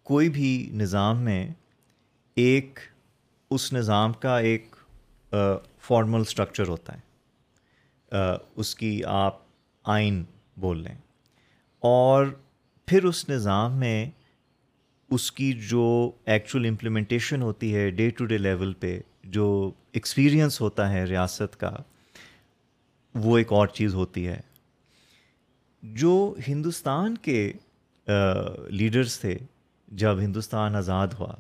Speaker 2: کوئی بھی نظام میں ایک اس نظام کا ایک فارمل اسٹرکچر ہوتا ہے اس کی آپ آئین بول لیں اور پھر اس نظام میں اس کی جو ایکچوئل امپلیمنٹیشن ہوتی ہے ڈے ٹو ڈے لیول پہ جو ایکسپیرئنس ہوتا ہے ریاست کا وہ ایک اور چیز ہوتی ہے جو ہندوستان کے لیڈرس تھے جب ہندوستان آزاد ہوا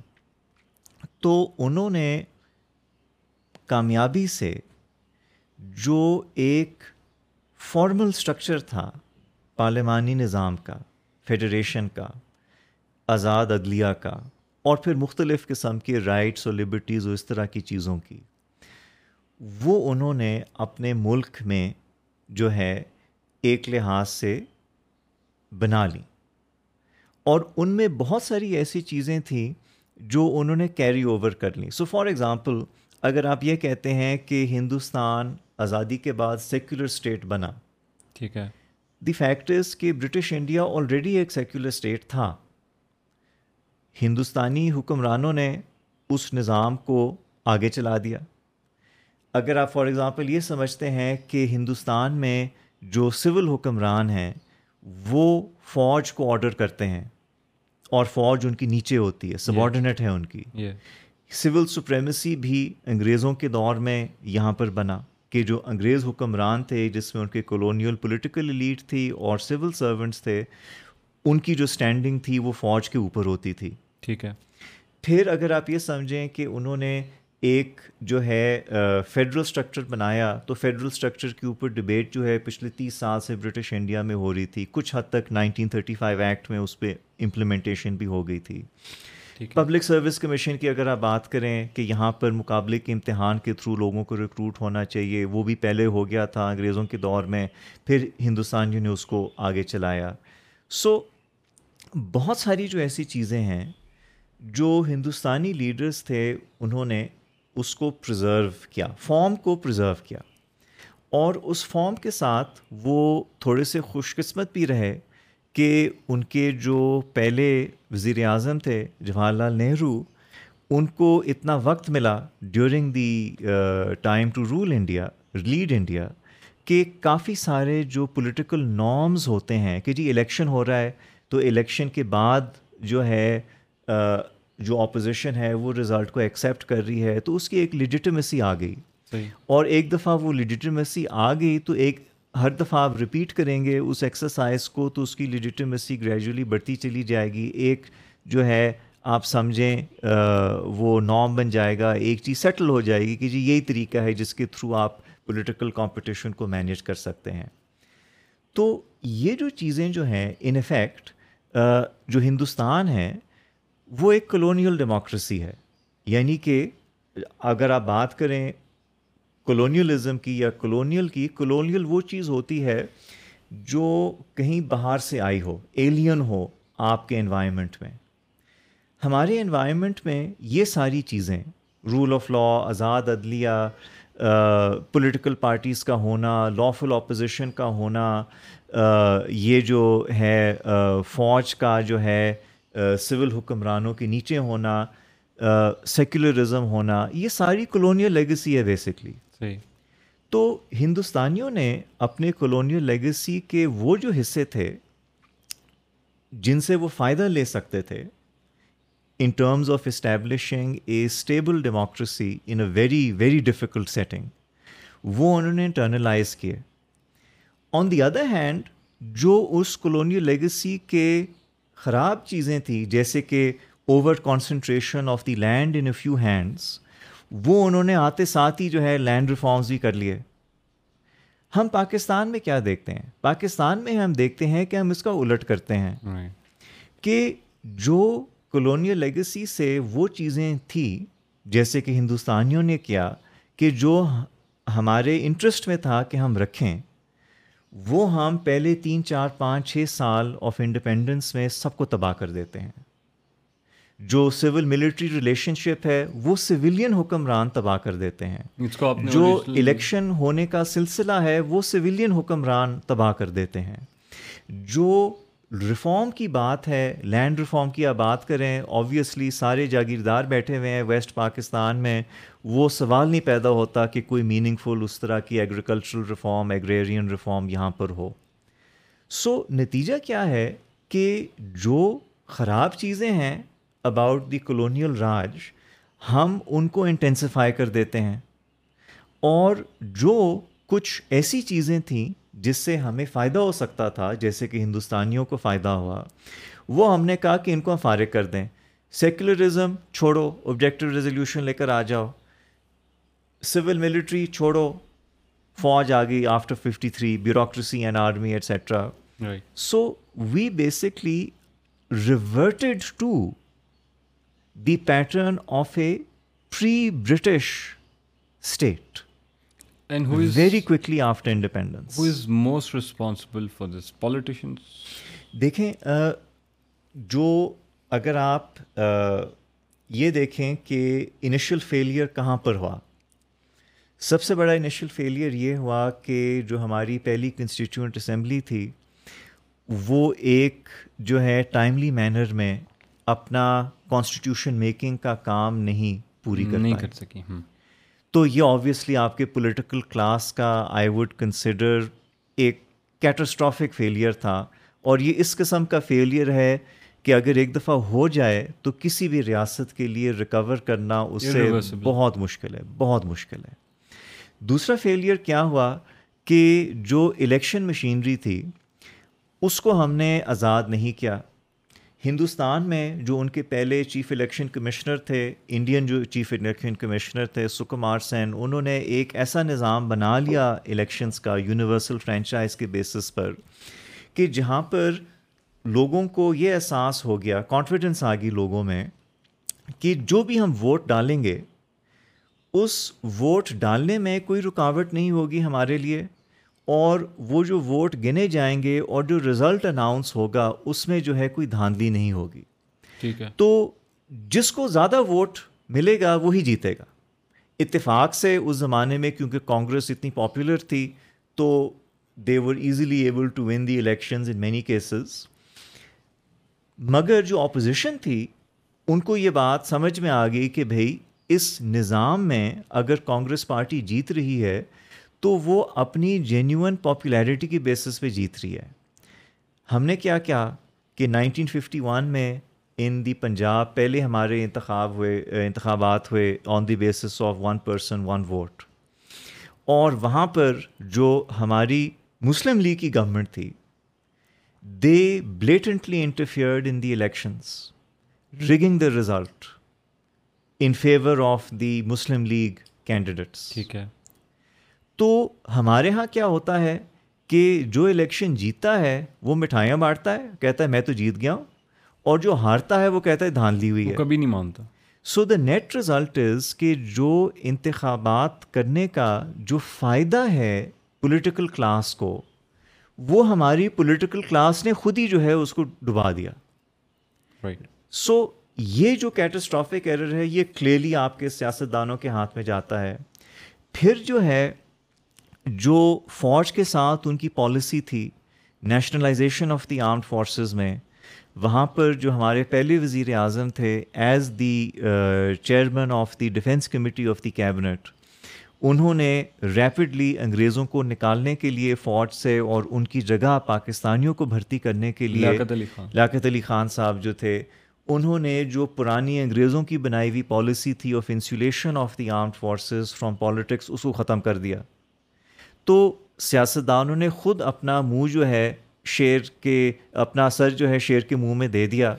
Speaker 2: تو انہوں نے کامیابی سے جو ایک فارمل سٹرکچر تھا پارلیمانی نظام کا فیڈریشن کا آزاد عدلیہ کا اور پھر مختلف قسم کی رائٹس اور لبرٹیز اور اس طرح کی چیزوں کی وہ انہوں نے اپنے ملک میں جو ہے ایک لحاظ سے بنا لیں اور ان میں بہت ساری ایسی چیزیں تھیں جو انہوں نے کیری اوور کر لیں سو فار ایگزامپل اگر آپ یہ کہتے ہیں کہ ہندوستان آزادی کے بعد سیکولر اسٹیٹ بنا
Speaker 1: ٹھیک ہے
Speaker 2: دی فیکٹ از کہ برٹش انڈیا آلریڈی ایک سیکولر اسٹیٹ تھا ہندوستانی حکمرانوں نے اس نظام کو آگے چلا دیا اگر آپ فار ایگزامپل یہ سمجھتے ہیں کہ ہندوستان میں جو سول حکمران ہیں وہ فوج کو آڈر کرتے ہیں اور فوج ان کی نیچے ہوتی ہے سبارڈینٹ ہے ان کی سول سپریمیسی بھی انگریزوں کے دور میں یہاں پر بنا کہ جو انگریز حکمران تھے جس میں ان کے کالونیل پولیٹیکل لیڈ تھی اور سول سرونٹس تھے ان کی جو اسٹینڈنگ تھی وہ فوج کے اوپر ہوتی تھی
Speaker 1: ٹھیک ہے
Speaker 2: پھر اگر آپ یہ سمجھیں کہ انہوں نے ایک جو ہے فیڈرل سٹرکچر بنایا تو فیڈرل سٹرکچر کے اوپر ڈبیٹ جو ہے پچھلے تیس سال سے برٹش انڈیا میں ہو رہی تھی کچھ حد تک نائنٹین تھرٹی فائیو ایکٹ میں اس پہ امپلیمنٹیشن بھی ہو گئی تھی پبلک سروس کمیشن کی اگر آپ بات کریں کہ یہاں پر مقابلے کے امتحان کے تھرو لوگوں کو ریکروٹ ہونا چاہیے وہ بھی پہلے ہو گیا تھا انگریزوں کے دور میں پھر ہندوستانیوں جی نے اس کو آگے چلایا سو so, بہت ساری جو ایسی چیزیں ہیں جو ہندوستانی لیڈرز تھے انہوں نے اس کو پرزرو کیا فام کو پرزرو کیا اور اس فام کے ساتھ وہ تھوڑے سے خوش قسمت بھی رہے کہ ان کے جو پہلے وزیر اعظم تھے جواہر لال نہرو ان کو اتنا وقت ملا during the time to rule India lead India کہ کافی سارے جو پولیٹیکل نارمز ہوتے ہیں کہ جی الیکشن ہو رہا ہے تو الیکشن کے بعد جو ہے uh, جو اپوزیشن ہے وہ ریزلٹ کو ایکسیپٹ کر رہی ہے تو اس کی ایک لیجیٹمیسی آ گئی
Speaker 1: صحیح.
Speaker 2: اور ایک دفعہ وہ لیجیٹمیسی آ گئی تو ایک ہر دفعہ آپ رپیٹ کریں گے اس ایکسرسائز کو تو اس کی لیجیٹمیسی گریجولی بڑھتی چلی جائے گی ایک جو ہے آپ سمجھیں آ, وہ نام بن جائے گا ایک چیز سیٹل ہو جائے گی کہ جی یہی طریقہ ہے جس کے تھرو آپ پولیٹیکل کمپٹیشن کو مینیج کر سکتے ہیں تو یہ جو چیزیں جو ہیں ان افیکٹ جو ہندوستان ہے وہ ایک کلونیل ڈیموکریسی ہے یعنی کہ اگر آپ بات کریں کلونیلزم کی یا کلونیل کی کلونیل وہ چیز ہوتی ہے جو کہیں باہر سے آئی ہو ایلین ہو آپ کے انوائرمنٹ میں ہمارے انوائرمنٹ میں یہ ساری چیزیں رول آف لا آزاد عدلیہ پولیٹیکل پارٹیز کا ہونا لافل اپوزیشن کا ہونا یہ جو ہے فوج کا جو ہے سول حکمرانوں کے نیچے ہونا سیکولرزم ہونا یہ ساری کلونیل لیگسی ہے بیسکلی تو ہندوستانیوں نے اپنے کلونیل لیگسی کے وہ جو حصے تھے جن سے وہ فائدہ لے سکتے تھے in terms of establishing a stable democracy in a very very difficult setting وہ انہوں نے انٹرنلائز کیے آن دی ادر ہینڈ جو اس کلونیل لیگسی کے خراب چیزیں تھیں جیسے کہ over concentration of the land in a few hands وہ انہوں نے آتے ساتھ ہی جو ہے لینڈ ریفارمز بھی کر لیے ہم پاکستان میں کیا دیکھتے ہیں پاکستان میں ہم دیکھتے ہیں کہ ہم اس کا الٹ کرتے ہیں کہ جو کلونیل لیگسی سے وہ چیزیں تھیں جیسے کہ ہندوستانیوں نے کیا کہ جو ہمارے انٹرسٹ میں تھا کہ ہم رکھیں وہ ہم پہلے تین چار پانچ چھ سال آف انڈیپینڈنس میں سب کو تباہ کر دیتے ہیں جو سول ملٹری ریلیشن شپ ہے وہ سویلین حکمران تباہ کر دیتے ہیں جو الیکشن ہونے کا سلسلہ ہے وہ سویلین حکمران تباہ کر دیتے ہیں جو ریفارم کی بات ہے لینڈ ریفارم کی آپ بات کریں آبویسلی سارے جاگیردار بیٹھے ہوئے ہیں ویسٹ پاکستان میں وہ سوال نہیں پیدا ہوتا کہ کوئی میننگ فل اس طرح کی ایگریکلچرل ریفارم ایگریرین ریفارم یہاں پر ہو سو so, نتیجہ کیا ہے کہ جو خراب چیزیں ہیں اباؤٹ دی کلونیل راج ہم ان کو انٹینسیفائی کر دیتے ہیں اور جو کچھ ایسی چیزیں تھیں جس سے ہمیں فائدہ ہو سکتا تھا جیسے کہ ہندوستانیوں کو فائدہ ہوا وہ ہم نے کہا کہ ان کو ہم فارغ کر دیں سیکولرزم چھوڑو آبجیکٹو ریزولیوشن لے کر آ جاؤ سول ملٹری چھوڑو فوج آ گئی after fifty three bureaucracy and army etcetera so we basically reverted to the pattern of a pre British state
Speaker 1: دیکھیں
Speaker 2: جو اگر آپ یہ دیکھیں کہ انیشیل فیلیئر کہاں پر ہوا سب سے بڑا انیشیل فیلیئر یہ ہوا کہ جو ہماری پہلی کنسٹیٹیوئنٹ اسمبلی تھی وہ ایک جو ہے ٹائملی مینر میں اپنا کانسٹیٹیوشن میکنگ کا کام نہیں پوری کر نہیں کر سکیں تو یہ آبویسلی آپ کے پولیٹیکل کلاس کا آئی ووڈ کنسیڈر ایک کیٹاسٹرافک فیلئر تھا اور یہ اس قسم کا فیلئر ہے کہ اگر ایک دفعہ ہو جائے تو کسی بھی ریاست کے لیے ریکور کرنا اس سے بہت مشکل ہے بہت مشکل ہے دوسرا فیلئر کیا ہوا کہ جو الیکشن مشینری تھی اس کو ہم نے آزاد نہیں کیا ہندوستان میں جو ان کے پہلے چیف الیکشن کمشنر تھے انڈین جو چیف الیکشن کمشنر تھے سکمار سین انہوں نے ایک ایسا نظام بنا لیا الیکشنز کا یونیورسل فرینچائز کے بیسس پر کہ جہاں پر لوگوں کو یہ احساس ہو گیا کانفیڈنس آ گئی لوگوں میں کہ جو بھی ہم ووٹ ڈالیں گے اس ووٹ ڈالنے میں کوئی رکاوٹ نہیں ہوگی ہمارے لیے اور وہ جو ووٹ گنے جائیں گے اور جو رزلٹ اناؤنس ہوگا اس میں جو ہے کوئی دھاندلی نہیں ہوگی
Speaker 1: ٹھیک
Speaker 2: ہے تو جس کو زیادہ ووٹ ملے گا وہی وہ جیتے گا اتفاق سے اس زمانے میں کیونکہ کانگریس اتنی پاپولر تھی تو they were easily able to win the elections in many cases مگر جو اپوزیشن تھی ان کو یہ بات سمجھ میں آ گئی کہ بھائی اس نظام میں اگر کانگریس پارٹی جیت رہی ہے تو وہ اپنی جینیون پاپولیرٹی کی بیسس پہ جیت رہی ہے ہم نے کیا کیا کہ نائنٹین ففٹی ون میں ان دی پنجاب پہلے ہمارے انتخاب ہوئے انتخابات ہوئے on the basis of one person one vote اور وہاں پر جو ہماری مسلم لیگ کی گورنمنٹ تھی they blatantly interfered in the elections rigging the result in favour of the Muslim League candidates
Speaker 1: ٹھیک ہے
Speaker 2: تو ہمارے یہاں کیا ہوتا ہے کہ جو الیکشن جیتتا ہے وہ مٹھائیاں بانٹتا ہے کہتا ہے میں تو جیت گیا ہوں اور جو ہارتا ہے وہ کہتا ہے دھان لی ہوئی ہے
Speaker 1: کبھی نہیں مانتا
Speaker 2: so the net result is کہ جو انتخابات کرنے کا جو فائدہ ہے پولیٹیکل کلاس کو وہ ہماری پولیٹیکل کلاس نے خود ہی جو ہے اس کو ڈبا
Speaker 1: دیا رائٹ
Speaker 2: سو یہ جو کیٹسٹرافک ایرر ہے یہ کلیئرلی آپ کے سیاست دانوں کے ہاتھ میں جاتا ہے پھر جو ہے جو فوج کے ساتھ ان کی پالیسی تھی nationalisation of the armed forces میں وہاں پر جو ہمارے پہلے وزیر اعظم تھے as the chairman of the defence committee of the cabinet انہوں نے ریپڈلی انگریزوں کو نکالنے کے لیے فوج سے اور ان کی جگہ پاکستانیوں کو بھرتی کرنے کے لیے لاکت علی خان صاحب جو تھے انہوں نے جو پرانی انگریزوں کی بنائی ہوئی پالیسی تھی of insulation of the armed forces from politics اس کو ختم کر دیا تو سیاستدانوں نے خود اپنا منہ جو ہے شعر کے اپنا اثر جو ہے شعر کے منہ میں دے دیا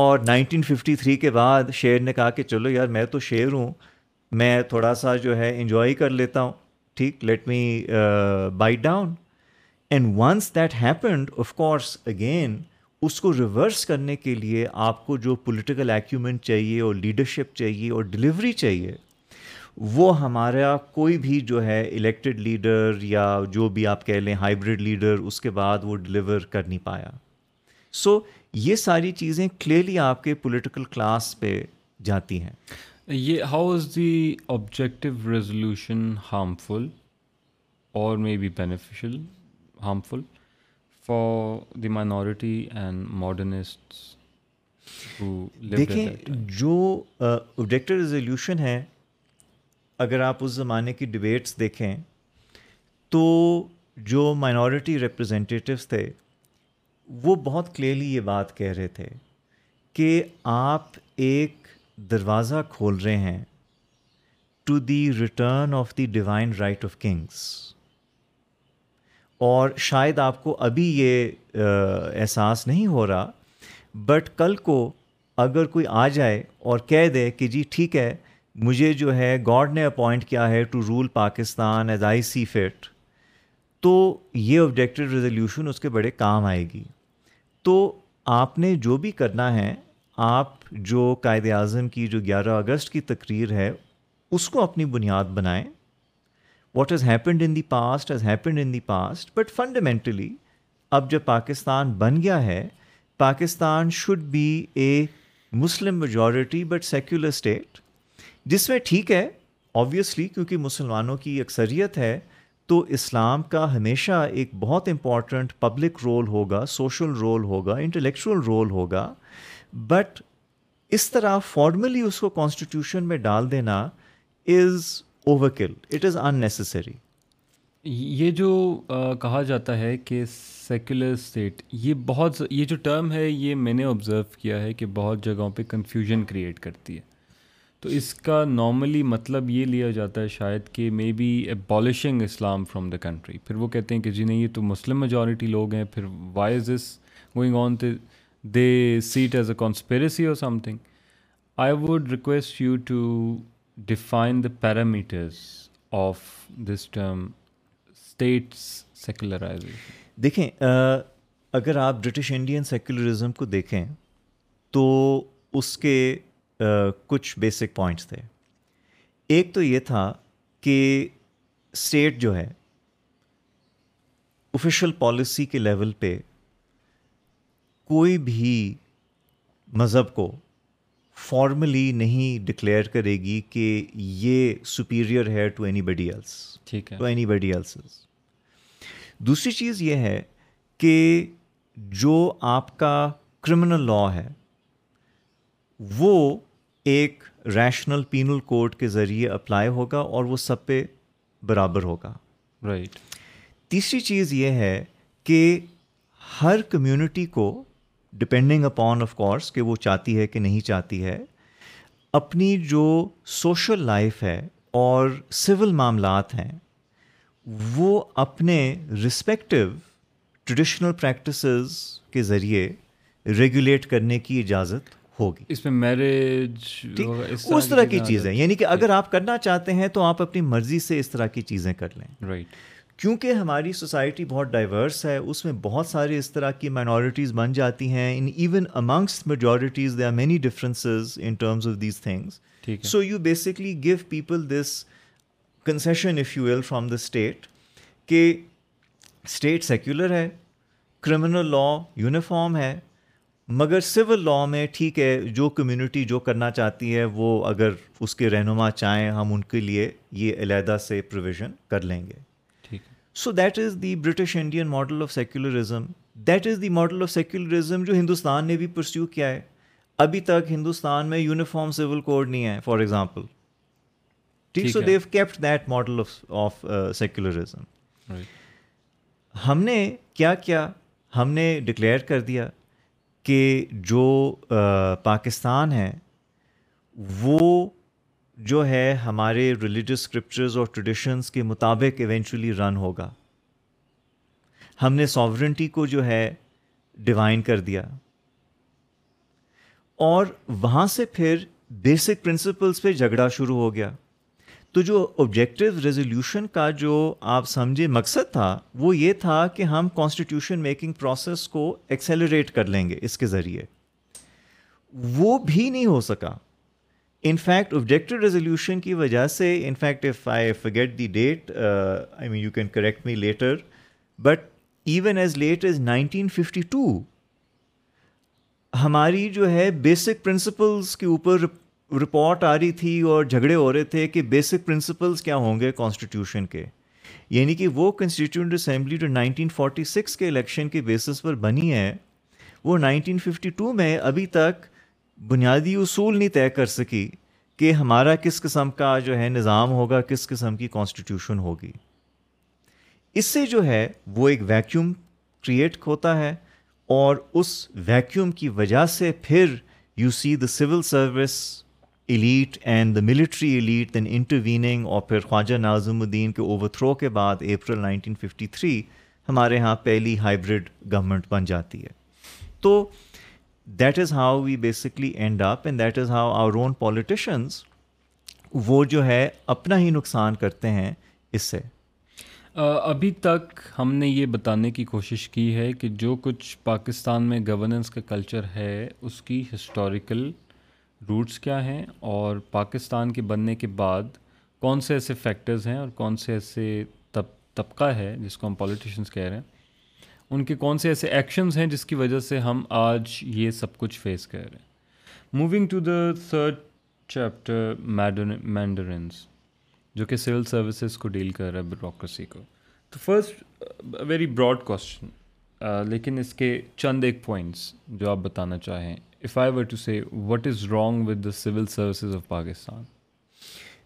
Speaker 2: اور 1953 کے بعد شعر نے کہا کہ چلو یار میں تو شعر ہوں میں تھوڑا سا جو ہے انجوائے کر لیتا ہوں ٹھیک let me by down and once that happened of course again اس کو ریورس کرنے کے لیے آپ کو جو پولیٹیکل ایکومنٹ چاہیے اور لیڈرشپ چاہیے اور ڈلیوری چاہیے وہ ہمارا کوئی بھی جو ہے الیکٹڈ لیڈر یا جو بھی آپ کہہ لیں ہائیبریڈ لیڈر اس کے بعد وہ ڈلیور کر نہیں پایا سو یہ ساری چیزیں کلیئرلی آپ کے پولیٹیکل کلاس پہ جاتی ہیں
Speaker 1: یہ how is the objective resolution harmful اور مے be beneficial harmful for the minority and modernist دیکھیں
Speaker 2: جو آبجیکٹیو ریزولیوشن ہے اگر آپ اس زمانے کی ڈبیٹس دیکھیں تو جو مائنورٹی ریپرزینٹیوس تھے وہ بہت کلیئرلی یہ بات کہہ رہے تھے کہ آپ ایک دروازہ کھول رہے ہیں to the return of the divine right of kings اور شاید آپ کو ابھی یہ احساس نہیں ہو رہا بٹ کل کو اگر کوئی آ جائے اور کہہ دے کہ جی ٹھیک ہے مجھے جو ہے گاڈ نے اپوائنٹ کیا ہے to rule Pakistan as I see fit تو یہ آبجیکٹیو ریزولیوشن اس کے بڑے کام آئے گی تو آپ نے جو بھی کرنا ہے آپ جو قائد اعظم کی جو گیارہ اگست کی تقریر ہے اس کو اپنی بنیاد بنائیں what has happened in the past has happened in the past but fundamentally اب جب پاکستان بن گیا ہے Pakistan should be a Muslim majority but secular state جس میں ٹھیک ہے آبویسلی کیونکہ مسلمانوں کی اکثریت ہے تو اسلام کا ہمیشہ ایک بہت امپورٹنٹ پبلک رول ہوگا سوشل رول ہوگا انٹلیکچول رول ہوگا بٹ اس طرح فارملی اس کو کانسٹیٹیوشن میں ڈال دینا is overkill it is unnecessary
Speaker 1: یہ جو کہا جاتا ہے کہ سیکولر اسٹیٹ یہ بہت یہ جو ٹرم ہے یہ میں نے آبزرو کیا ہے کہ بہت جگہوں پہ کنفیوژن کریٹ کرتی ہے تو اس کا نارملی مطلب یہ لیا جاتا ہے شاید کہ may be abolishing Islam from the country پھر وہ کہتے ہیں کہ جی نہیں یہ تو مسلم میجورٹی لوگ ہیں پھر why is going on they set as a conspiracy اور something I would request you to define the parameters of this term states secularize
Speaker 2: دیکھیں اگر آپ برٹش انڈین سیکولرزم کو دیکھیں تو اس کے کچھ بیسک پوائنٹس تھے ایک تو یہ تھا کہ اسٹیٹ جو ہے آفیشیل پالیسی کے لیول پہ کوئی بھی مذہب کو فارملی نہیں ڈکلیئر کرے گی کہ یہ سپیریئر ہے ٹو اینی بڈی ایلس ٹھیک ہے ٹو اینی بڈی ایلس دوسری چیز یہ ہے کہ جو آپ کا کرمنل لا ہے وہ ایک ریشنل پینل کوڈ کے ذریعے اپلائی ہوگا اور وہ سب پہ برابر ہوگا
Speaker 1: رائٹ right.
Speaker 2: تیسری چیز یہ ہے کہ ہر کمیونٹی کو ڈپینڈنگ اپان آف کورس کہ وہ چاہتی ہے کہ نہیں چاہتی ہے اپنی جو سوشل لائف ہے اور سول معاملات ہیں وہ اپنے رسپیکٹو ٹریڈیشنل پریکٹسز کے ذریعے ریگولیٹ کرنے کی اجازت ہوگی
Speaker 1: اس میں میرج اس طرح کی چیزیں
Speaker 2: یعنی کہ جی۔ اگر آپ کرنا چاہتے ہیں تو آپ اپنی مرضی سے اس طرح کی چیزیں کر لیں
Speaker 1: رائٹ
Speaker 2: کیونکہ ہماری سوسائٹی بہت ڈائیورس ہے اس میں بہت سارے اس طرح کی مائنورٹیز بن جاتی ہیں in even amongst majorities they are many differences in terms of these things so you basically go people this concession if you will from the state کہ اسٹیٹ سیکولر ہے کرمنل لا یونیفارم ہے مگر civil law میں ٹھیک ہے جو community جو کرنا چاہتی ہے وہ اگر اس کے رہنما چاہیں ہم ان کے لیے یہ علیحدہ سے پروویژن کر لیں گے
Speaker 1: ٹھیک
Speaker 2: so that is the British Indian model of secularism that is the model of secularism جو ہندوستان نے بھی پرسیو کیا ہے ابھی تک ہندوستان میں یونیفارم سول کوڈ نہیں ہے فار ایگزامپل ٹھیک so they've kept that model of secularism ہم نے کیا کیا ہم نے ڈکلیئر کر دیا کہ جو پاکستان ہے وہ جو ہے ہمارے ریلیجس اسکرپچرز اور ٹریڈیشنس کے مطابق ایونچولی رن ہوگا ہم نے ساورنٹی کو جو ہے ڈیوائن کر دیا اور وہاں سے پھر بیسک پرنسپلس پہ جھگڑا شروع ہو گیا تو جو آبجیکٹو ریزولیوشن کا جو آپ سمجھے مقصد تھا وہ یہ تھا کہ ہم کانسٹیٹیوشن میکنگ پروسیس کو ایکسیلریٹ کر لیں گے اس کے ذریعے وہ بھی نہیں ہو سکا ان فیکٹ آبجیکٹیو ریزولیوشن کی وجہ سے in fact if I forget the date I mean you can correct me later but even as late as nineteen fifty two ہماری جو ہے بیسک پرنسپلس کے اوپر رپورٹ آ رہی تھی اور جھگڑے ہو رہے تھے کہ بیسک پرنسپلس کیا ہوں گے کانسٹیٹیوشن کے یعنی کہ وہ کنسٹیٹیوٹ اسمبلی جو نائنٹین فورٹی سکس کے الیکشن کے بیسس پر بنی ہے وہ نائنٹین ففٹی ٹو میں ابھی تک بنیادی اصول نہیں طے کر سکی کہ ہمارا کس قسم کا جو ہے نظام ہوگا کس قسم کی کانسٹیٹیوشن ہوگی اس سے جو ہے وہ ایک ویکیوم کریٹ ہوتا ہے اور اس ویکیوم کی وجہ سے پھر you see the civil service elite and the military elite then intervening اور پھر خواجہ نازم الدین کے اوور تھرو کے بعد اپریل نائنٹین ففٹی تھری ہمارے یہاں پہلی ہائبرڈ گورنمنٹ بن جاتی ہے تو that is how we basically end up and that is how our own politicians وہ جو ہے اپنا ہی نقصان کرتے ہیں اس سے
Speaker 1: ابھی تک ہم نے یہ بتانے کی کوشش کی ہے کہ جو کچھ پاکستان میں گورننس کا کلچر ہے اس کی ہسٹوریکل روٹس کیا ہیں اور پاکستان کے بننے کے بعد کون سے ایسے فیکٹرز ہیں اور کون سے ایسے طب طبقہ ہے جس کو ہم پالیٹیشینس کہہ رہے ہیں ان کے کون سے ایسے ایکشنز ہیں جس کی وجہ سے ہم آج یہ سب کچھ فیس کر رہے ہیں moving to the third chapter mandarins جو کہ سول سروسز کو ڈیل کر رہا ہے بیوروکریسی کو تو فرسٹ ویری براڈ کوشچن لیکن اس کے چند ایک پوائنٹس جو آپ بتانا چاہیں I were to what is wrong with the civil services of Pakistan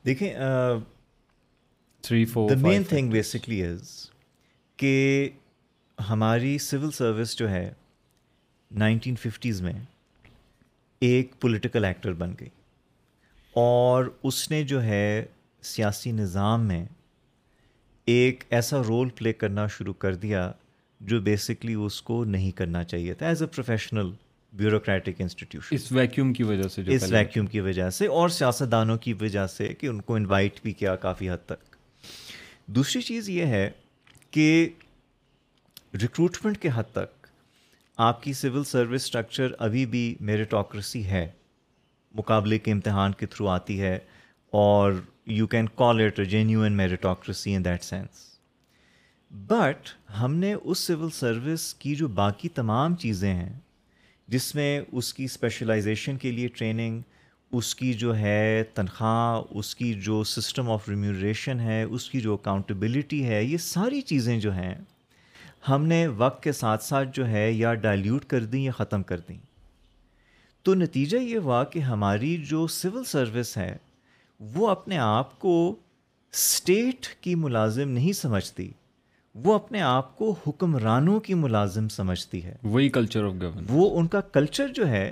Speaker 2: دیکھیں
Speaker 1: three the
Speaker 2: main thing basically is کہ ہماری سول سروس جو ہے نائنٹین ففٹیز میں ایک پولیٹیکل ایکٹر بن گئی اور اس نے جو ہے سیاسی نظام میں ایک ایسا رول پلے کرنا شروع کر دیا جو بیسکلی اس کو نہیں کرنا چاہیے تھا as a professional bureaucratic institution
Speaker 1: اس ویکیوم کی وجہ سے
Speaker 2: اس ویکیوم کی وجہ سے اور سیاست دانوں کی وجہ سے کہ ان کو انوائٹ بھی کیا کافی حد تک دوسری چیز یہ ہے کہ ریکروٹمنٹ کے حد تک آپ کی سول سروس اسٹرکچر ابھی بھی میریٹوکریسی ہے مقابلے کے امتحان کے تھرو آتی ہے اور you can call it genuine meritocracy in that sense but ہم نے اس سول سروس کی جو باقی تمام چیزیں ہیں جس میں اس کی اسپیشلائزیشن کے لیے ٹریننگ اس کی جو ہے تنخواہ اس کی جو سسٹم آف ریمیوریشن ہے اس کی جو اکاؤنٹیبلٹی ہے یہ ساری چیزیں جو ہیں ہم نے وقت کے ساتھ ساتھ جو ہے یا ڈائیلیوٹ کر دیں یا ختم کر دیں تو نتیجہ یہ ہوا کہ ہماری جو سول سروس ہے وہ اپنے آپ کو اسٹیٹ کی ملازم نہیں سمجھتی وہ اپنے آپ کو حکمرانوں کی ملازم سمجھتی ہے
Speaker 1: وہی کلچر آف گورن
Speaker 2: وہ ان کا کلچر جو ہے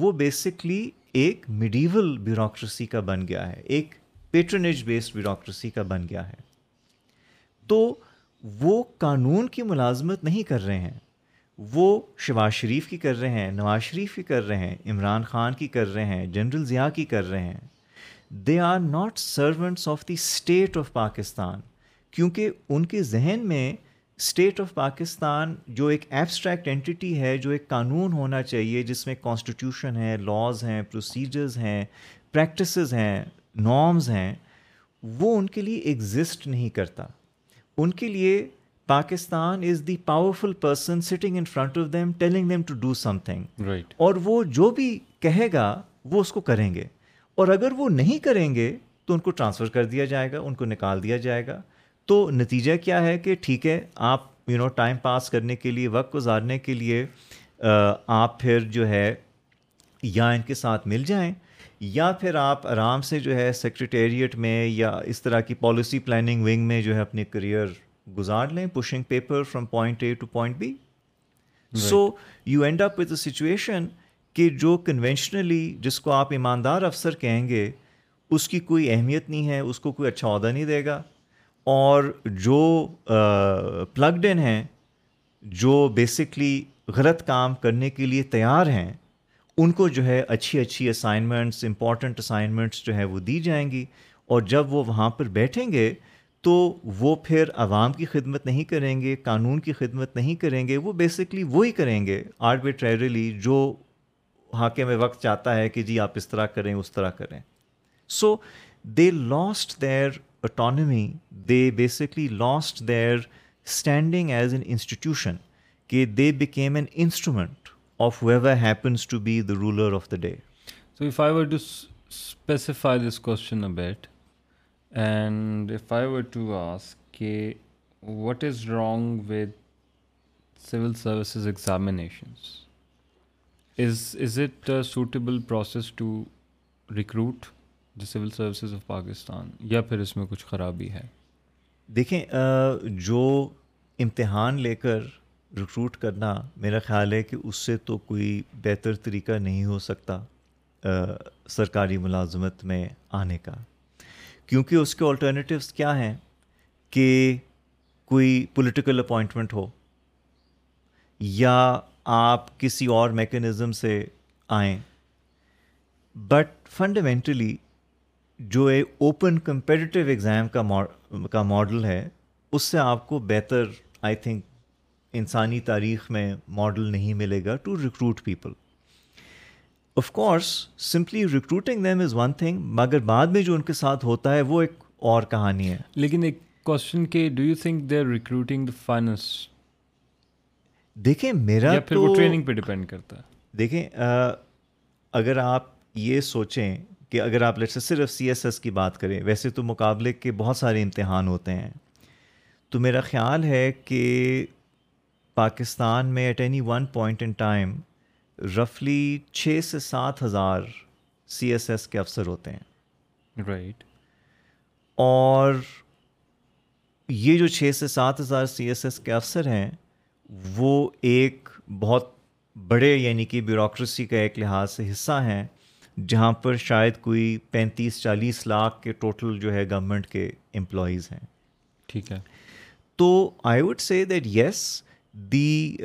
Speaker 2: وہ بیسکلی ایک میڈیول بیوروکریسی کا بن گیا ہے ایک پیٹرنیج بیسڈ بیوروکریسی کا بن گیا ہے تو وہ قانون کی ملازمت نہیں کر رہے ہیں وہ شباز شریف کی کر رہے ہیں نواز شریف کی کر رہے ہیں عمران خان کی کر رہے ہیں جنرل ضیاء کی کر رہے ہیں they are not servants of the state of Pakistan کیونکہ ان کے ذہن میں اسٹیٹ آف پاکستان جو ایک ایبسٹریکٹ اینٹی ہے جو ایک قانون ہونا چاہیے جس میں کانسٹیٹیوشن ہے لاز ہیں پروسیجرز ہیں پریکٹسز ہیں نارمز ہیں وہ ان کے لیے ایگزسٹ نہیں کرتا ان کے لیے Pakistan is the powerful person sitting in front of them telling them to do something
Speaker 1: right
Speaker 2: اور وہ جو بھی کہے گا وہ اس کو کریں گے اور اگر وہ نہیں کریں گے تو ان کو ٹرانسفر کر دیا جائے گا ان کو نکال دیا جائے گا تو نتیجہ کیا ہے کہ ٹھیک ہے آپ یو نو ٹائم پاس کرنے کے لیے وقت گزارنے کے لیے آپ پھر جو ہے یا ان کے ساتھ مل جائیں یا پھر آپ آرام سے جو ہے سیکرٹیریٹ میں یا اس طرح کی پالیسی پلاننگ ونگ میں جو ہے اپنے کریئر گزار لیں pushing paper from point A to point B so you end up with a situation کہ جو کنونشنلی جس کو آپ ایماندار افسر کہیں گے اس کی کوئی اہمیت نہیں ہے اس کو کوئی اچھا عہدہ نہیں دے گا اور جو پلگڈ ان ہیں جو بیسکلی غلط کام کرنے کے لیے تیار ہیں ان کو جو ہے اچھی اچھی اسائنمنٹس امپورٹنٹ اسائنمنٹس جو ہیں وہ دی جائیں گی اور جب وہ وہاں پر بیٹھیں گے تو وہ پھر عوام کی خدمت نہیں کریں گے قانون کی خدمت نہیں کریں گے وہ بیسکلی وہی کریں گے آربیٹریلی جو ٹریلی جو وقت چاہتا ہے کہ جی آپ اس طرح کریں اس طرح کریں so they last their autonomy, they basically lost their standing as an institution. They became an instrument of whoever happens to be the ruler of the day.
Speaker 1: So if I were to specify this question a bit, and if I were to ask, what is wrong with civil services examinations? Is it a suitable process to recruit civil services of Pakistan یا پھر اس میں کچھ خرابی ہے
Speaker 2: دیکھیں جو امتحان لے کر ریکروٹ کرنا میرا خیال ہے کہ اس سے تو کوئی بہتر طریقہ نہیں ہو سکتا سرکاری ملازمت میں آنے کا کیونکہ اس کے آلٹرنیٹیوس کیا ہیں کہ کوئی پولیٹیکل اپوائنٹمنٹ ہو یا آپ کسی اور میکینزم سے آئیں بٹ فنڈامنٹلی جو اوپن کمپیٹیٹیو ایگزام کا ماڈل ہے اس سے آپ کو بہتر آئی تھنک انسانی تاریخ میں ماڈل نہیں ملے گا to recruit people of course simply recruiting them is one thing مگر بعد میں جو ان کے ساتھ ہوتا ہے وہ ایک اور کہانی ہے
Speaker 1: لیکن ایک کوشچن کہ do you think they recruiting the fines
Speaker 2: دیکھیں میرا پھر
Speaker 1: وہ ٹریننگ پہ ڈیپینڈ کرتا ہے
Speaker 2: دیکھیں اگر آپ یہ سوچیں کہ اگر آپ لڑکے صرف سی ایس ایس کی بات کریں ویسے تو مقابلے کے بہت سارے امتحان ہوتے ہیں تو میرا خیال ہے کہ پاکستان میں at any one point in time رفلی چھ سے سات ہزار سی ایس ایس کے افسر ہوتے ہیں
Speaker 1: رائٹ right.
Speaker 2: اور یہ جو چھ سے سات ہزار سی ایس ایس کے افسر ہیں وہ ایک بہت بڑے یعنی کہ بیوروکریسی کا ایک لحاظ سے حصہ ہیں جہاں پر شاید کوئی پینتیس چالیس لاکھ کے ٹوٹل جو ہے گورنمنٹ کے امپلائیز ہیں
Speaker 1: ٹھیک ہے
Speaker 2: تو I would say that yes the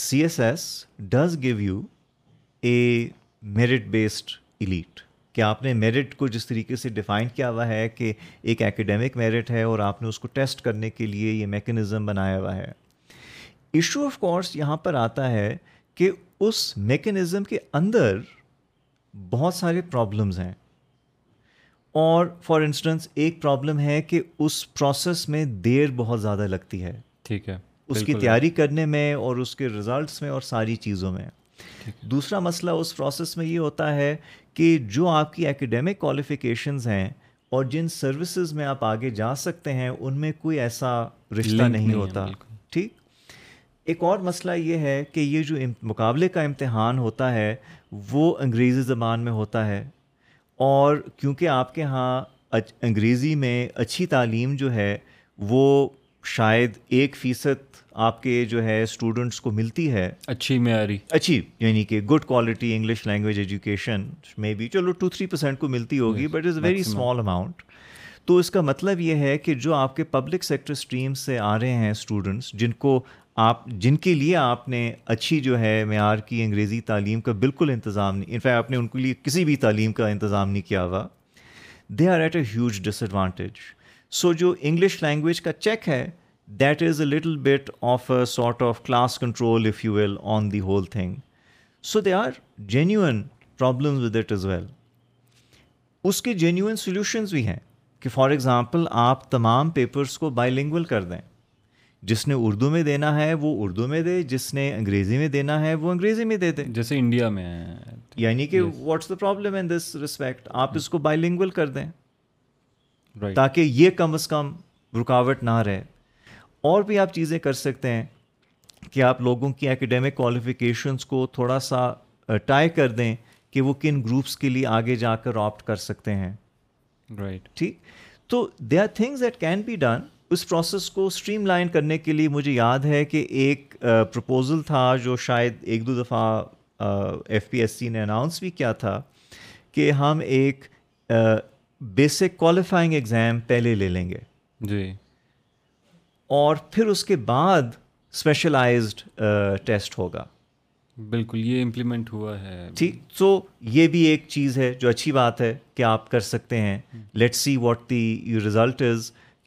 Speaker 2: C S S does give you a merit based elite کہ آپ نے میرٹ کو جس طریقے سے ڈیفائن کیا ہوا ہے کہ ایک اکیڈیمک میرٹ ہے اور آپ نے اس کو ٹیسٹ کرنے کے لیے یہ میکینزم بنایا ہوا ہے ایشو آف کورس یہاں پر آتا ہے کہ اس میکینزم کے اندر بہت سارے پرابلمز ہیں اور فار انسٹنس ایک پرابلم ہے کہ اس پروسیس میں دیر بہت زیادہ لگتی ہے
Speaker 1: ٹھیک ہے
Speaker 2: اس کی تیاری کرنے میں اور اس کے ریزلٹس میں اور ساری چیزوں میں دوسرا مسئلہ اس پروسیس میں یہ ہوتا ہے کہ جو آپ کی اکیڈیمک کوالیفیکیشنز ہیں اور جن سروسز میں آپ آگے جا سکتے ہیں ان میں کوئی ایسا رشتہ نہیں ہوتا ٹھیک ایک اور مسئلہ یہ ہے کہ یہ جو مقابلے کا امتحان ہوتا ہے وہ انگریزی زبان میں ہوتا ہے اور کیونکہ آپ کے ہاں انگریزی میں اچھی تعلیم جو ہے وہ شاید ایک فیصد آپ کے جو ہے اسٹوڈنٹس کو ملتی ہے
Speaker 1: اچھی معیاری
Speaker 2: اچھی یعنی کہ good quality English language education میں بھی چلو ٹو تھری پرسینٹ کو ملتی ہوگی but is very small amount تو اس کا مطلب یہ ہے کہ جو آپ کے پبلک سیکٹر اسٹریم سے آ رہے ہیں اسٹوڈنٹس جن کو آپ جن کے لیے آپ نے اچھی جو ہے معیار کی انگریزی تعلیم کا بالکل انتظام نہیں انفیکٹ آپ نے ان کے لیے کسی بھی تعلیم کا انتظام نہیں کیا ہوا they are at a huge disadvantage so جو انگلش لینگویج کا چیک ہے that is a little bit of a sort of class control if you well on the whole thing so they are genuine problems with it is well اس کے genuine solutions بھی ہیں کہ for example آپ تمام papers کو bilingual کر دیں جس نے اردو میں دینا ہے وہ اردو میں دے جس نے انگریزی میں دینا ہے وہ انگریزی میں دے دے
Speaker 1: جیسے انڈیا میں
Speaker 2: یعنی کہ what's the problem in this respect آپ اس کو بائی لنگول کر دیں تاکہ یہ کم از کم رکاوٹ نہ رہے اور بھی آپ چیزیں کر سکتے ہیں کہ آپ لوگوں کی اکیڈیمک کوالیفیکیشنس کو تھوڑا سا ٹائی کر دیں کہ وہ کن گروپس کے لیے آگے جا کر آپٹ کر سکتے ہیں
Speaker 1: رائٹ
Speaker 2: ٹھیک تو دے are things that can be done اس پروسیس کو سٹریم لائن کرنے کے لیے مجھے یاد ہے کہ ایک پرپوزل تھا جو شاید ایک دو دفعہ ایف پی ایس سی نے اناؤنس بھی کیا تھا کہ ہم ایک بیسک کوالیفائنگ ایگزام پہلے لے لیں گے
Speaker 1: جی
Speaker 2: اور پھر اس کے بعد اسپیشلائزڈ ٹیسٹ ہوگا
Speaker 1: بالکل یہ امپلیمنٹ ہوا ہے
Speaker 2: ٹھیک سو یہ بھی ایک چیز ہے جو اچھی بات ہے کہ آپ کر سکتے ہیں let see what the you is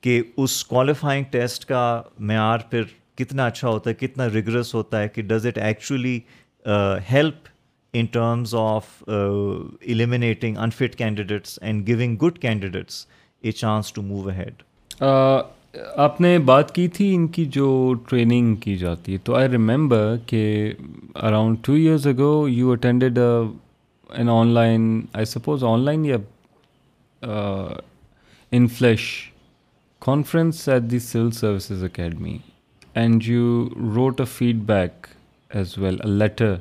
Speaker 2: کہ اس کوالیفائنگ ٹیسٹ کا معیار پھر کتنا اچھا ہوتا ہے کتنا ریگریس ہوتا ہے کہ does it actually help in terms of eliminating unfit candidates and giving good candidates a chance to move ahead
Speaker 1: آپ نے بات کی تھی ان کی جو ٹریننگ کی جاتی ہے تو آئی ریمبر کہ around two years ago you attended an online I suppose online یا conference at the civil services academy and you wrote a feedback as well a letter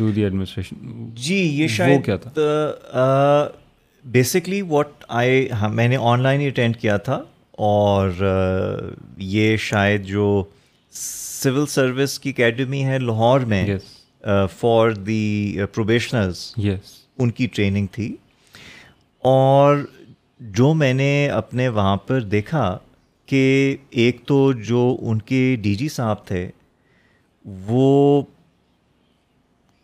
Speaker 1: administration
Speaker 2: جی یہ شاید basically what I میں نے online ہی attend کیا تھا اور یہ شاید جو سول سروس کی اکیڈمی ہے لاہور میں فار دی پروبیشنرز
Speaker 1: یس
Speaker 2: ان کی ٹریننگ تھی اور جو میں نے اپنے وہاں پر دیکھا کہ ایک تو جو ان کے ڈی جی صاحب تھے وہ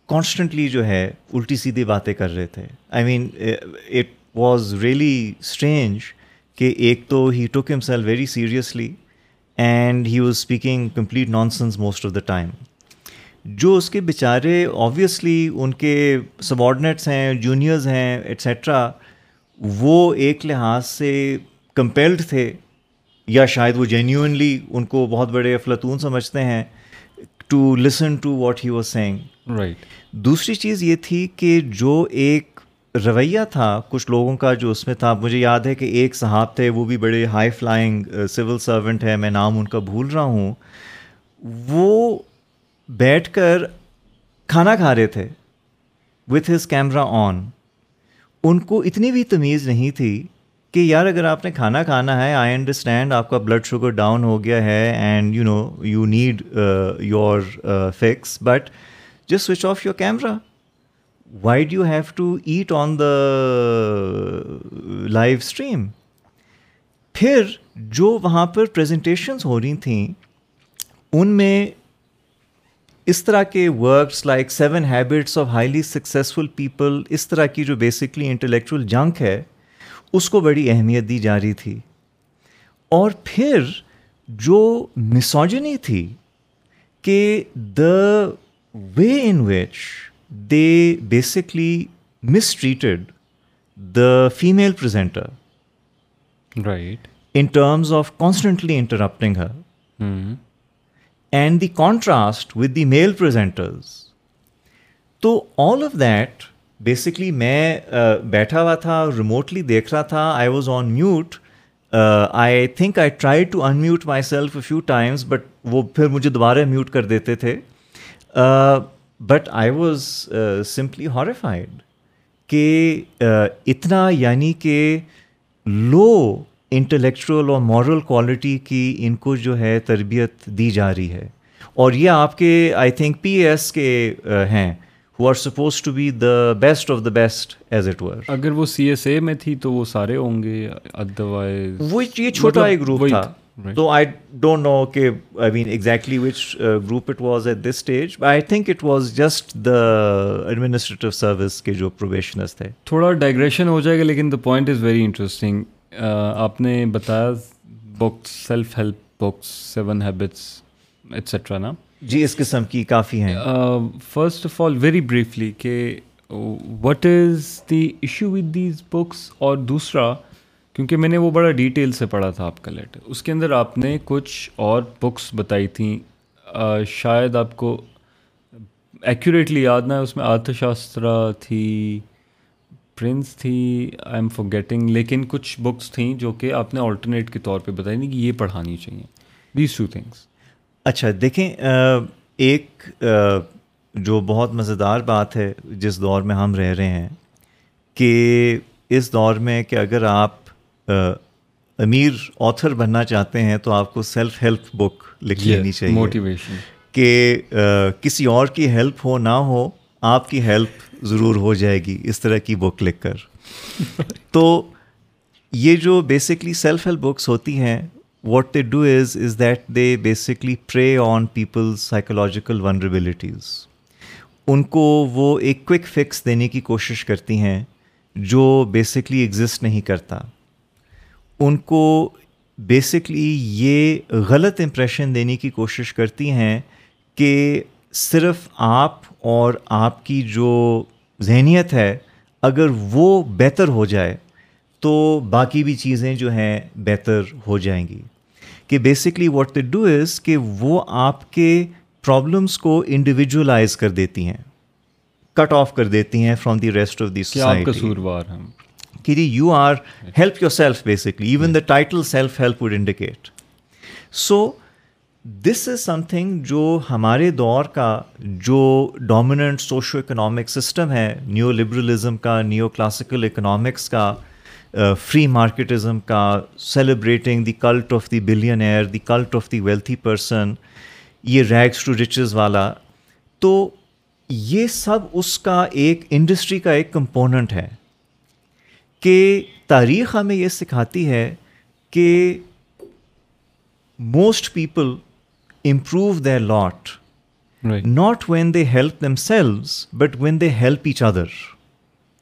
Speaker 2: کانسٹنٹلی جو ہے الٹی سیدھی باتیں کر رہے تھے I mean it was really strange کہ ایک تو he took himself very seriously and he was speaking complete nonsense most of the time جو اس کے بیچارے آبویسلی ان کے سبارڈنیٹس ہیں جونیئرز ہیں ایٹسٹرا وہ ایک لحاظ سے کمپیلڈ تھے یا شاید وہ جینیونلی ان کو بہت بڑے افلاطون سمجھتے ہیں to listen to what he was saying
Speaker 1: right
Speaker 2: دوسری چیز یہ تھی کہ جو ایک رویہ تھا کچھ لوگوں کا جو اس میں تھا مجھے یاد ہے کہ ایک صاحب تھے وہ بھی بڑے ہائی فلائنگ سول سرونٹ ہے میں نام ان کا بھول رہا ہوں وہ بیٹھ کر کھانا کھا رہے تھے وتھ ہز کیمرہ آن ان کو اتنی بھی تمیز نہیں تھی کہ یار اگر آپ نے کھانا کھانا ہے آئی انڈرسٹینڈ آپ کا بلڈ شوگر ڈاؤن ہو گیا ہے and you know you need your fix but just switch off your camera why do have to eat on the live stream پھر جو وہاں پر پریزنٹیشنس ہو رہی تھیں ان میں اس طرح کے works like seven habits of highly successful people اس طرح کی جو بیسکلی انٹلیکچوئل جنک ہے اس کو بڑی اہمیت دی جا رہی تھی اور پھر جو مسوجنی تھی کہ the way in which they basically mistreated the female presenter
Speaker 1: right
Speaker 2: in terms of constantly interrupting her and the contrast with the male presenters تو آل آف دیٹ بیسکلی میں uh, بیٹھا ہوا تھا remotely دیکھ رہا تھا I was on mute I think I try to unmute myself few times but وہ پھر مجھے دوبارہ میوٹ کر دیتے تھے but I was simply horrified کہ uh, اتنا یعنی کہ لو انٹلیکچوئل اور مورل کوالٹی کی ان کو جو ہے تربیت دی جا رہی ہے اور یہ آپ کے آئی تھنک پی ایس کے ہیں who are supposed to be the best of the best as it were
Speaker 1: اگر وہ سی ایس اے میں تھی تو وہ سارے ہوں گے
Speaker 2: ادروائز وہ یہ چھوٹا ایک گروپ مطلب تھا تو آئی ڈونٹ نو کہ I mean exactly which group it was at this stage I think it was just the administrative service کے جو پروبیشنرس تھے
Speaker 1: تھوڑا ڈائگریشن ہو جائے گا لیکن the point is very interesting آپ نے بتایا books self help books seven habits etcetera نا
Speaker 2: جی اس قسم کی کافی ہیں
Speaker 1: first of all very briefly کہ what is the issue with these books اور دوسرا کیونکہ میں نے وہ بڑا ڈیٹیل سے پڑھا تھا آپ کا لیٹر اس کے اندر آپ نے کچھ اور بکس بتائی تھیں شاید آپ کو ایکوریٹلی یاد نہ ہے اس میں آرتھ شاسترا تھی پرنس تھی آئی ایم فور گیٹنگ لیکن کچھ بکس تھیں جو کہ آپ نے آلٹرنیٹ کے طور پہ بتائی نہیں کہ یہ پڑھانی چاہیے دیز ٹو تھنگس
Speaker 2: اچھا دیکھیں ایک جو بہت مزیدار بات ہے جس دور میں ہم رہ رہے ہیں کہ اس دور میں کہ اگر آپ امیر آتھر بننا چاہتے ہیں تو آپ کو سیلف ہیلپ بک لکھ لینی چاہیے
Speaker 1: موٹیویشن
Speaker 2: کہ کسی اور کی ہیلپ ہو نہ ہو آپ کی ہیلپ ضرور ہو جائے گی اس طرح کی بک لکھ کر تو یہ جو بیسکلی سیلف ہیلپ بکس ہوتی ہیں what they do is is that they basically prey on people's psychological vulnerabilities ان کو وہ ایک کوئک فکس دینے کی کوشش کرتی ہیں جو بیسکلی ایگزسٹ نہیں کرتا ان کو بیسکلی یہ غلط امپریشن دینے کی کوشش کرتی ہیں کہ صرف آپ اور آپ کی جو ذہنیت ہے اگر وہ بہتر ہو جائے تو باقی بھی چیزیں جو ہیں بہتر ہو جائیں گی کہ basically what they do is کہ وہ آپ کے پرابلمس کو انڈیویجولائز کر دیتی ہیں کٹ آف کر دیتی ہیں from the rest of
Speaker 1: society
Speaker 2: کہ جی you are help yourself basically even the title self help would indicate so this is something جو ہمارے دور کا جو ڈومیننٹ سوشو اکنامک سسٹم ہے نیو لبرلزم کا نیو کلاسیکل اکنامکس کا فری uh, مارکیٹزم کا celebrating the cult of the billionaire the cult of the wealthy person یہ ریگس ٹو رچز والا تو یہ سب اس کا ایک انڈسٹری کا ایک کمپوننٹ ہے کہ تاریخ ہمیں یہ سکھاتی ہے کہ most people improve their lot not when they help themselves but when they help each other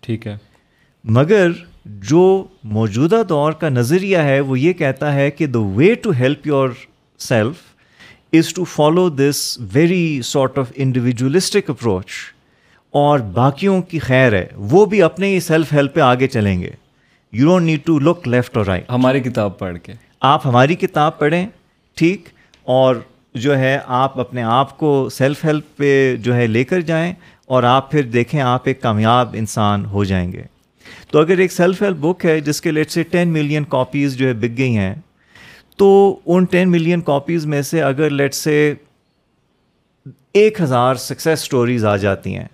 Speaker 1: ٹھیک ہے
Speaker 2: مگر جو موجودہ دور کا نظریہ ہے وہ یہ کہتا ہے کہ the way to help yourself is to follow this very sort of individualistic approach اور باقیوں کی خیر ہے وہ بھی اپنے ہی سیلف ہیلپ پہ آگے چلیں گے you don't need to look left اور رائٹ
Speaker 1: ہماری کتاب پڑھ کے
Speaker 2: آپ ہماری کتاب پڑھیں ٹھیک اور جو ہے آپ اپنے آپ کو سیلف ہیلپ پہ جو ہے لے کر جائیں اور آپ پھر دیکھیں آپ ایک کامیاب انسان ہو جائیں گے تو اگر ایک سیلف ہیلپ بک ہے جس کے let say ten million copies جو ہے بک گئی ہیں تو ان ٹین ملین کاپیز میں سے اگر لیٹ سے ایک ہزار سکسیس سٹوریز آ جاتی ہیں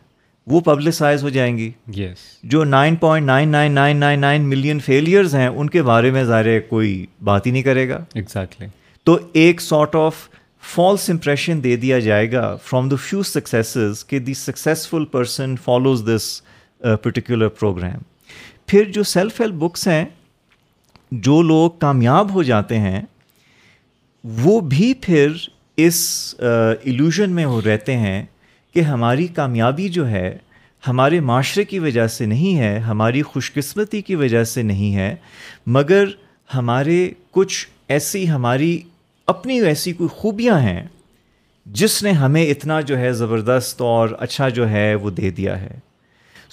Speaker 2: وہ پبلسائز ہو جائیں گی
Speaker 1: یس
Speaker 2: جو nine point nine nine nine nine nine million failures ہیں ان کے بارے میں ظاہر کوئی بات ہی نہیں کرے گا
Speaker 1: ایگزیکٹلی exactly.
Speaker 2: تو ایک سارٹ آف فالس امپریشن دے دیا جائے گا فرام دا فیو سکسیسز کہ the successful person follows this particular programme پھر جو سیلف ہیلپ بکس ہیں جو لوگ کامیاب ہو جاتے ہیں وہ بھی پھر اس ایلوژن uh, میں وہ رہتے ہیں کہ ہماری کامیابی جو ہے ہمارے معاشرے کی وجہ سے نہیں ہے ہماری خوش قسمتی کی وجہ سے نہیں ہے مگر ہمارے کچھ ایسی ہماری اپنی ویسی کوئی خوبیاں ہیں جس نے ہمیں اتنا جو ہے زبردست اور اچھا جو ہے وہ دے دیا ہے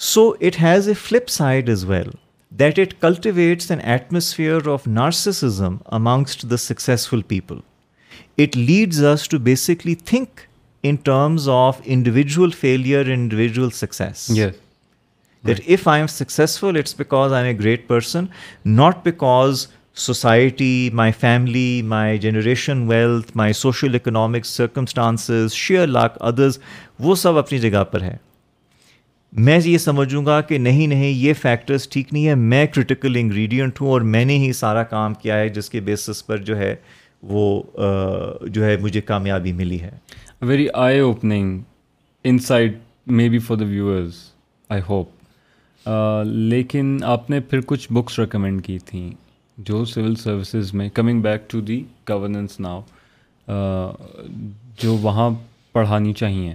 Speaker 2: so it has a flip side is well that it cultivates an atmosphere of narcissism amongst the successful people it leads us to basically think in terms of individual failure individual success that if I am successful it's because I am a great person not because society my family my generation wealth my social economic circumstances sheer luck others وہ سب اپنی جگہ پر ہے میں یہ سمجھوں گا کہ نہیں نہیں یہ فیکٹرز ٹھیک نہیں ہے میں کرٹیکل انگریڈینٹ ہوں اور میں نے ہی سارا کام کیا ہے جس کے بیسس پر جو ہے وہ جو ہے مجھے کامیابی ملی ہے
Speaker 1: very eye opening insight may be for the viewers I hope لیکن آپ نے پھر کچھ بکس ریکمینڈ کی تھیں جو سول سروسز میں coming back to the governance now جو وہاں پڑھانی چاہیے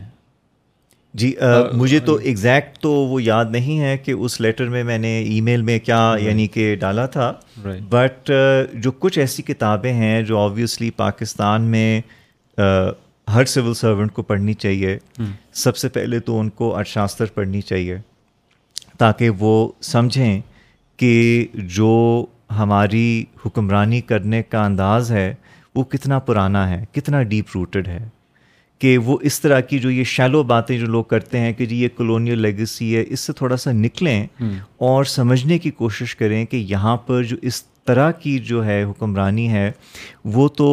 Speaker 2: جی مجھے تو ایگزیکٹ تو وہ یاد نہیں ہے کہ اس لیٹر میں میں نے ای میل میں کیا یعنی کہ ڈالا تھا بٹ جو کچھ ایسی کتابیں ہیں جو آبویسلی پاکستان میں ہر سول سرونٹ کو پڑھنی چاہیے hmm. سب سے پہلے تو ان کو ارشاستر پڑھنی چاہیے تاکہ وہ سمجھیں کہ جو ہماری حکمرانی کرنے کا انداز ہے وہ کتنا پرانا ہے کتنا ڈیپ روٹڈ ہے کہ وہ اس طرح کی جو یہ شیلو باتیں جو لوگ کرتے ہیں کہ جی یہ کلونیل لیگسی ہے اس سے تھوڑا سا نکلیں اور سمجھنے کی کوشش کریں کہ یہاں پر جو اس طرح کی جو ہے حکمرانی ہے وہ تو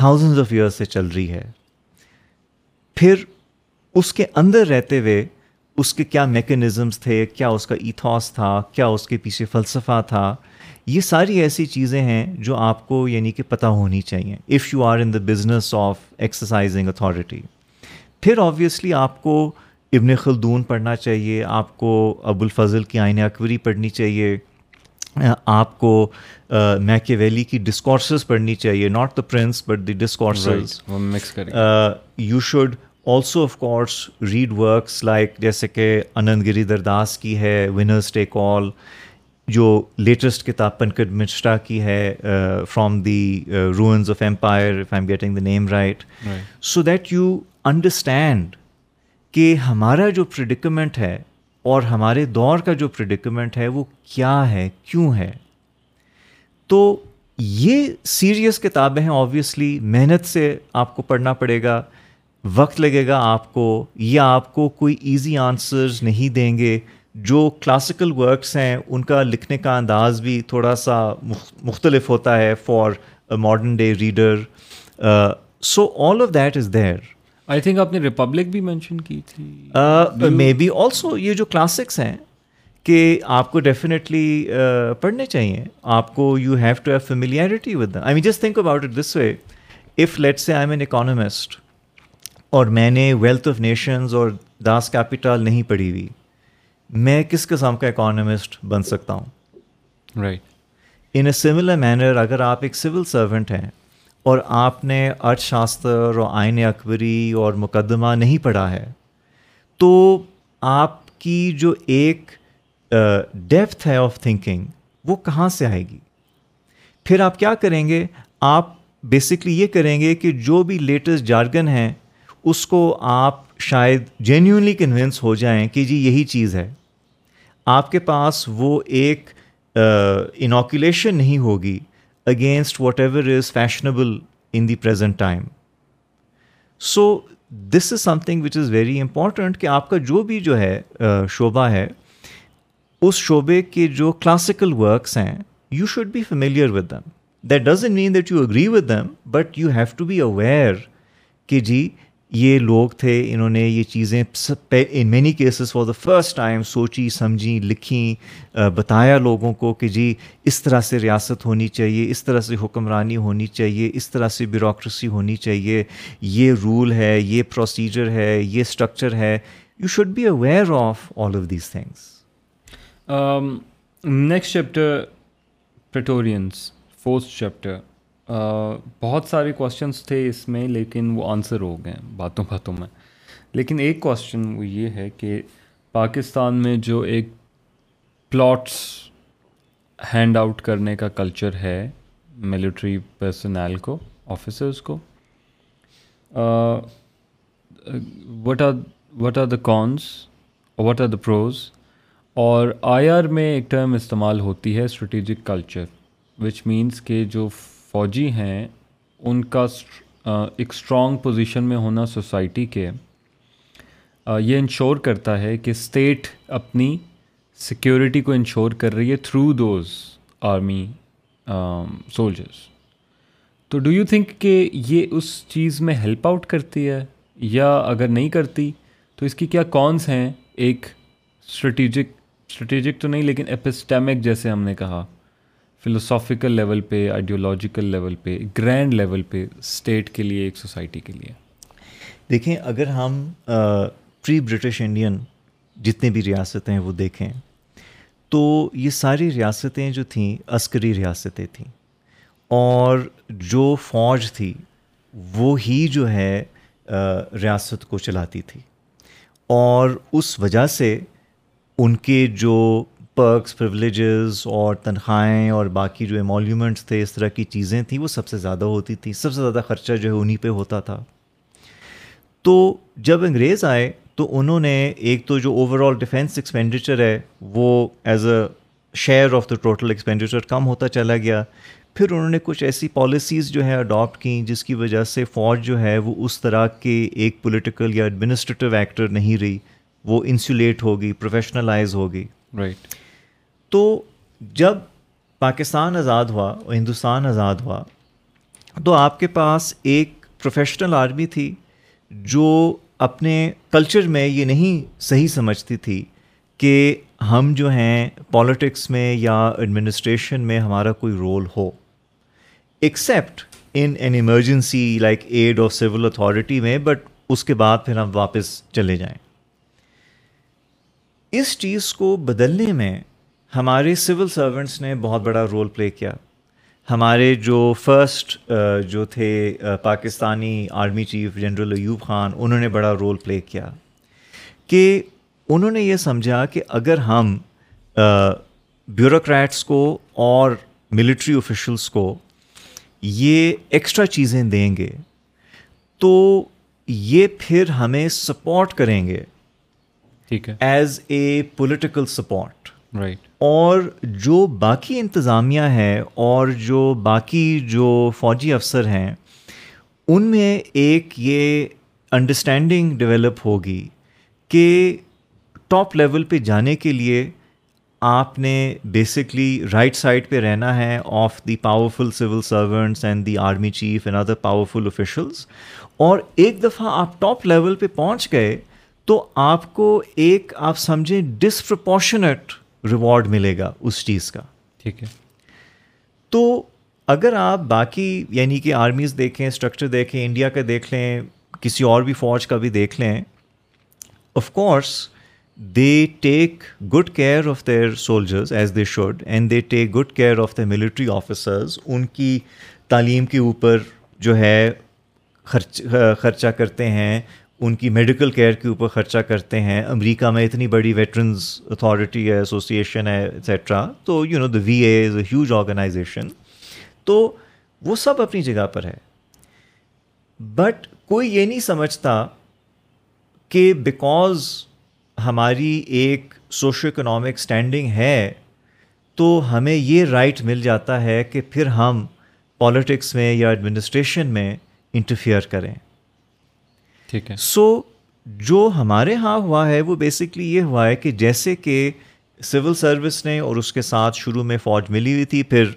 Speaker 2: تھاؤزنز آف ایئرس سے چل رہی ہے پھر اس کے اندر رہتے ہوئے اس کے کیا میکینزمس تھے کیا اس کا ایتھاس تھا کیا اس کے پیچھے فلسفہ تھا یہ ساری ایسی چیزیں ہیں جو آپ کو یعنی کہ پتہ ہونی چاہیے if you are in the business of exercising authority پھر آبویسلی آپ کو ابن خلدون پڑھنا چاہیے آپ کو ابو الفضل کی آئین اکوری پڑھنی چاہیے آپ کو میکے ویلی کی ڈسکورسز پڑھنی چاہیے not the prince but the discourses you should also of course read works like جیسے کہ انند گری درداس کی ہے ونرس ٹیک آل جو لیٹسٹ کتاب پنکج مشرا کی ہے from the ruins of empire am getting the name right so that you understand کہ ہمارا جو پریڈیکمنٹ ہے اور ہمارے دور کا جو پریڈیکمنٹ ہے وہ کیا ہے کیوں ہے تو یہ سیریس کتابیں ہیں آبویسلی محنت سے آپ کو پڑھنا پڑے گا وقت لگے گا آپ کو یا آپ کو کوئی ایزی آنسرز نہیں دیں گے جو کلاسیکل ورکس ہیں ان کا لکھنے کا انداز بھی تھوڑا سا مختلف ہوتا ہے for modern day reader so all of that is there
Speaker 1: I think آپ نے ریپبلک بھی مینشن کی تھی
Speaker 2: مے بی آلسو یہ جو کلاسکس ہیں کہ آپ کو ڈیفینیٹلی uh, پڑھنے چاہیے آپ کو you have to have familiarity with I I mean just think about it this way if let say am an economist اور میں نے ویلتھ آف نیشنز اور داس کیپیٹل نہیں پڑھی ہوئی میں کس قسم کا اکانومسٹ بن سکتا ہوں
Speaker 1: right
Speaker 2: in a similar manner اگر آپ ایک سول سرونٹ ہیں اور آپ نے ارتھ شاستر اور آئین اکبری اور مقدمہ نہیں پڑھا ہے تو آپ کی جو ایک ڈیپتھ ہے آف تھنکنگ وہ کہاں سے آئے گی پھر آپ کیا کریں گے آپ بیسکلی یہ کریں گے کہ جو بھی لیٹسٹ جارگن ہیں اس کو آپ شاید جینیونلی کنونس ہو جائیں کہ جی یہی چیز ہے آپ کے پاس وہ ایک انوکولیشن نہیں ہوگی against whatever is fashionable in the present time so this is something which is very important کہ آپ کا جو بھی جو ہے شعبہ ہے اس شعبے کے جو کلاسیکل ورکس ہیں you should be familiar with them that doesn't mean that you agree with them but you have to be aware کہ جی یہ لوگ تھے انہوں نے یہ چیزیں in many cases for the first time سوچی سمجھیں لکھیں بتایا لوگوں کو کہ جی اس طرح سے ریاست ہونی چاہیے اس طرح سے حکمرانی ہونی چاہیے اس طرح سے بیوروکریسی ہونی چاہیے یہ رول ہے یہ پروسیجر ہے یہ اسٹرکچر ہے you should be aware of all of these things
Speaker 1: next chapter praetorians fourth chapter بہت سارے کوشچنس تھے اس میں لیکن وہ آنسر ہو گئے باتوں باتوں میں لیکن ایک کوشچن وہ یہ ہے کہ پاکستان میں جو ایک پلاٹس ہینڈ آؤٹ کرنے کا کلچر ہے ملٹری پرسنل کو آفیسرس کو what are what are the cons what are the pros اور آئی آر میں ایک ٹرم استعمال ہوتی ہے اسٹریٹجک کلچر وچ مینس کہ جو فوجی ہیں ان کا ایک اسٹرانگ پوزیشن میں ہونا سوسائٹی کے یہ انشور کرتا ہے کہ اسٹیٹ اپنی سیکیورٹی کو انشور کر رہی ہے تھرو دوز آرمی سولجرس تو ڈو یو تھنک کہ یہ اس چیز میں ہیلپ آؤٹ کرتی ہے یا اگر نہیں کرتی تو اس کی کیا کونس ہیں ایک اسٹریٹیجک اسٹریٹیجک تو نہیں لیکن اپسٹیمک جیسے ہم نے کہا فلوسافیکل لیول پہ آئیڈیولوجیکل لیول پہ گرینڈ لیول پہ اسٹیٹ کے لیے ایک سوسائٹی کے لیے
Speaker 2: دیکھیں اگر ہم پری برٹش انڈین جتنی بھی ریاستیں ہیں وہ دیکھیں تو یہ ساری ریاستیں جو تھیں عسکری ریاستیں تھیں اور جو فوج تھی وہ ہی جو ہے ریاست کو چلاتی تھی اور اس وجہ سے ان کے جو پرکس پرولیجز اور تنخواہیں اور باقی جو امونیومنٹس تھے اس طرح کی چیزیں تھیں وہ سب سے زیادہ ہوتی تھیں سب سے زیادہ خرچہ جو ہے انہیں پہ ہوتا تھا تو جب انگریز آئے تو انہوں نے ایک تو جو اوور آل ڈیفینس ایکسپینڈیچر ہے وہ as a share of the total expenditure کم ہوتا چلا گیا پھر انہوں نے کچھ ایسی پالیسیز جو ہے اڈاپٹ کیں جس کی وجہ سے فوج جو ہے وہ اس طرح کے ایک پولیٹیکل یا ایڈمنسٹریٹو ایکٹر نہیں رہی وہ انسولیٹ ہوگی پروفیشنلائز ہوگی
Speaker 1: رائٹ right.
Speaker 2: تو جب پاکستان آزاد ہوا اور ہندوستان آزاد ہوا تو آپ کے پاس ایک پروفیشنل آرمی تھی جو اپنے کلچر میں یہ نہیں صحیح سمجھتی تھی کہ ہم جو ہیں پالیٹکس میں یا ایڈمنسٹریشن میں ہمارا کوئی رول ہو except in an emergency like aid اور سول اتھارٹی میں بٹ اس کے بعد پھر ہم واپس چلے جائیں اس چیز کو بدلنے میں ہمارے سول سرونٹس نے بہت بڑا رول پلے کیا ہمارے جو فرسٹ جو تھے Pakistani army chief general Ayub Khan انہوں نے بڑا رول پلے کیا کہ انہوں نے یہ سمجھا کہ اگر ہم بیوروکریٹس کو اور ملٹری آفیشلس کو یہ ایکسٹرا چیزیں دیں گے تو یہ پھر ہمیں سپورٹ کریں گے
Speaker 1: ٹھیک ہے
Speaker 2: as a political support
Speaker 1: right.
Speaker 2: اور جو باقی انتظامیہ ہے اور جو باقی جو فوجی افسر ہیں ان میں ایک یہ انڈرسٹینڈنگ ڈیولپ ہوگی کہ ٹاپ لیول پہ جانے کے لیے آپ نے بیسکلی رائٹ سائڈ پہ رہنا ہے of the powerful civil servants and the army chief and other powerful officials اور ایک دفعہ آپ ٹاپ لیول پہ پہنچ گئے تو آپ کو ایک آپ سمجھیں ڈسپرپورشنٹ ریوارڈ ملے گا اس چیز کا
Speaker 1: ٹھیک ہے
Speaker 2: تو اگر آپ باقی یعنی کہ آرمیز دیکھیں اسٹرکچر دیکھیں انڈیا کا دیکھ لیں کسی اور بھی فوج کا بھی دیکھ لیں of course they take good care of their soldiers as they should and they take good care of the military officers ان کی تعلیم کے اوپر جو ہے خرچ خرچہ کرتے ہیں ان کی میڈیکل کیئر کے اوپر خرچہ کرتے ہیں امریکہ میں اتنی بڑی ویٹرنز اتھارٹی ہے ایسوسیشن ہے ایسیٹرا تو you know the V A is a huge organization تو وہ سب اپنی جگہ پر ہے بٹ کوئی یہ نہیں سمجھتا کہ بیکوز ہماری ایک سوشو اکنامک اسٹینڈنگ ہے تو ہمیں یہ رائٹ مل جاتا ہے کہ پھر ہم پالیٹکس میں یا ایڈمنسٹریشن میں انٹرفیئر کریں
Speaker 1: ٹھیک ہے سو
Speaker 2: جو ہمارے یہاں ہوا ہے وہ بیسکلی یہ ہوا ہے کہ جیسے کہ سول سروس نے اور اس کے ساتھ شروع میں فوج ملی ہوئی تھی پھر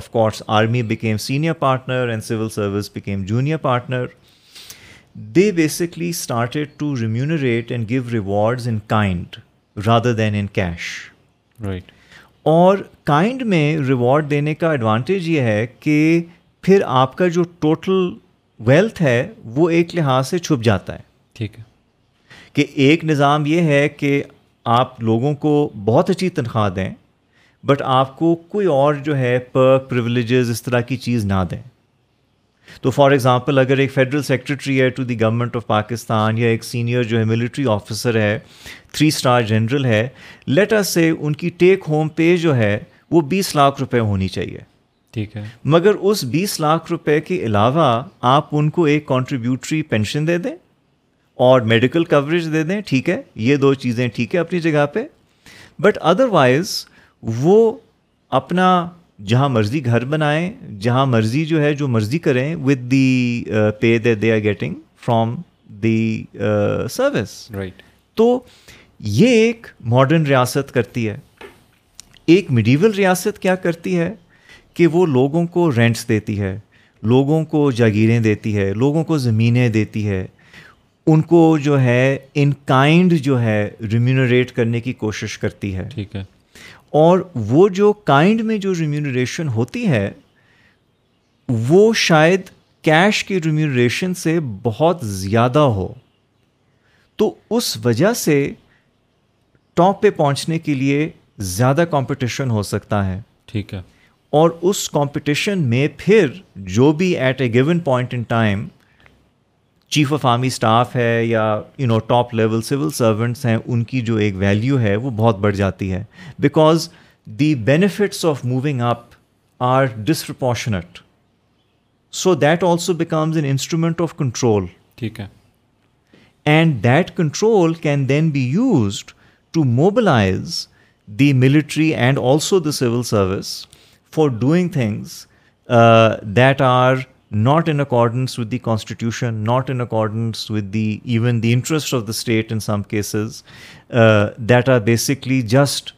Speaker 2: of course army became senior partner and civil service became junior partner they basically started to remunerate and gave rewards in kind rather than in cash
Speaker 1: right
Speaker 2: اور کائنڈ میں ریوارڈ دینے کا ایڈوانٹیج یہ ہے کہ پھر آپ کا جو ٹوٹل ویلتھ ہے وہ ایک لحاظ سے چھپ جاتا ہے
Speaker 1: ٹھیک ہے
Speaker 2: کہ ایک نظام یہ ہے کہ آپ لوگوں کو بہت اچھی تنخواہ دیں بٹ آپ کو کوئی اور جو ہے پرک پریولیجز اس طرح کی چیز نہ دیں تو فار ایگزامپل اگر ایک فیڈرل سیکرٹری ہے to the government of Pakistan یا ایک سینئر جو ہے ملٹری آفیسر ہے تھری اسٹار جنرل ہے لیٹر سے ان کی ٹیک ہوم پے جو ہے وہ بیس لاکھ روپے ہونی چاہیے
Speaker 1: ٹھیک ہے
Speaker 2: مگر اس بیس لاکھ روپے کے علاوہ آپ ان کو ایک کانٹریبیوٹری پینشن دے دیں اور میڈیکل کوریج دے دیں ٹھیک ہے یہ دو چیزیں ٹھیک ہے اپنی جگہ پہ بٹ ادروائز وہ اپنا جہاں مرضی گھر بنائیں جہاں مرضی جو ہے جو مرضی کریں with the pay they they are getting from the service
Speaker 1: right
Speaker 2: تو یہ ایک ماڈرن ریاست کرتی ہے ایک میڈیول ریاست کیا کرتی ہے کہ وہ لوگوں کو رینٹس دیتی ہے لوگوں کو جاگیریں دیتی ہے لوگوں کو زمینیں دیتی ہے ان کو جو ہے ان کائنڈ جو ہے ریمیونریٹ کرنے کی کوشش کرتی ہے
Speaker 1: ٹھیک ہے
Speaker 2: اور وہ جو کائنڈ میں جو ریمیونریشن ہوتی ہے وہ شاید کیش کی ریمیونریشن سے بہت زیادہ ہو تو اس وجہ سے ٹاپ پہ پہنچنے کے لیے زیادہ کمپٹیشن ہو سکتا ہے
Speaker 1: ٹھیک ہے
Speaker 2: اور اس کمپٹیشن میں پھر جو بھی at a given point in time chief of army staff ہے یا you know top level civil servants ہیں ان کی جو ایک ویلیو ہے وہ بہت بڑھ جاتی ہے because the benefits of moving up are disproportionate so that also becomes an instrument of control
Speaker 1: ٹھیک ہے
Speaker 2: and that control can then be used to mobilize the military and also the civil service for doing things that are not in accordance with the constitution not in accordance with the even the interest of the state in some cases that are basically just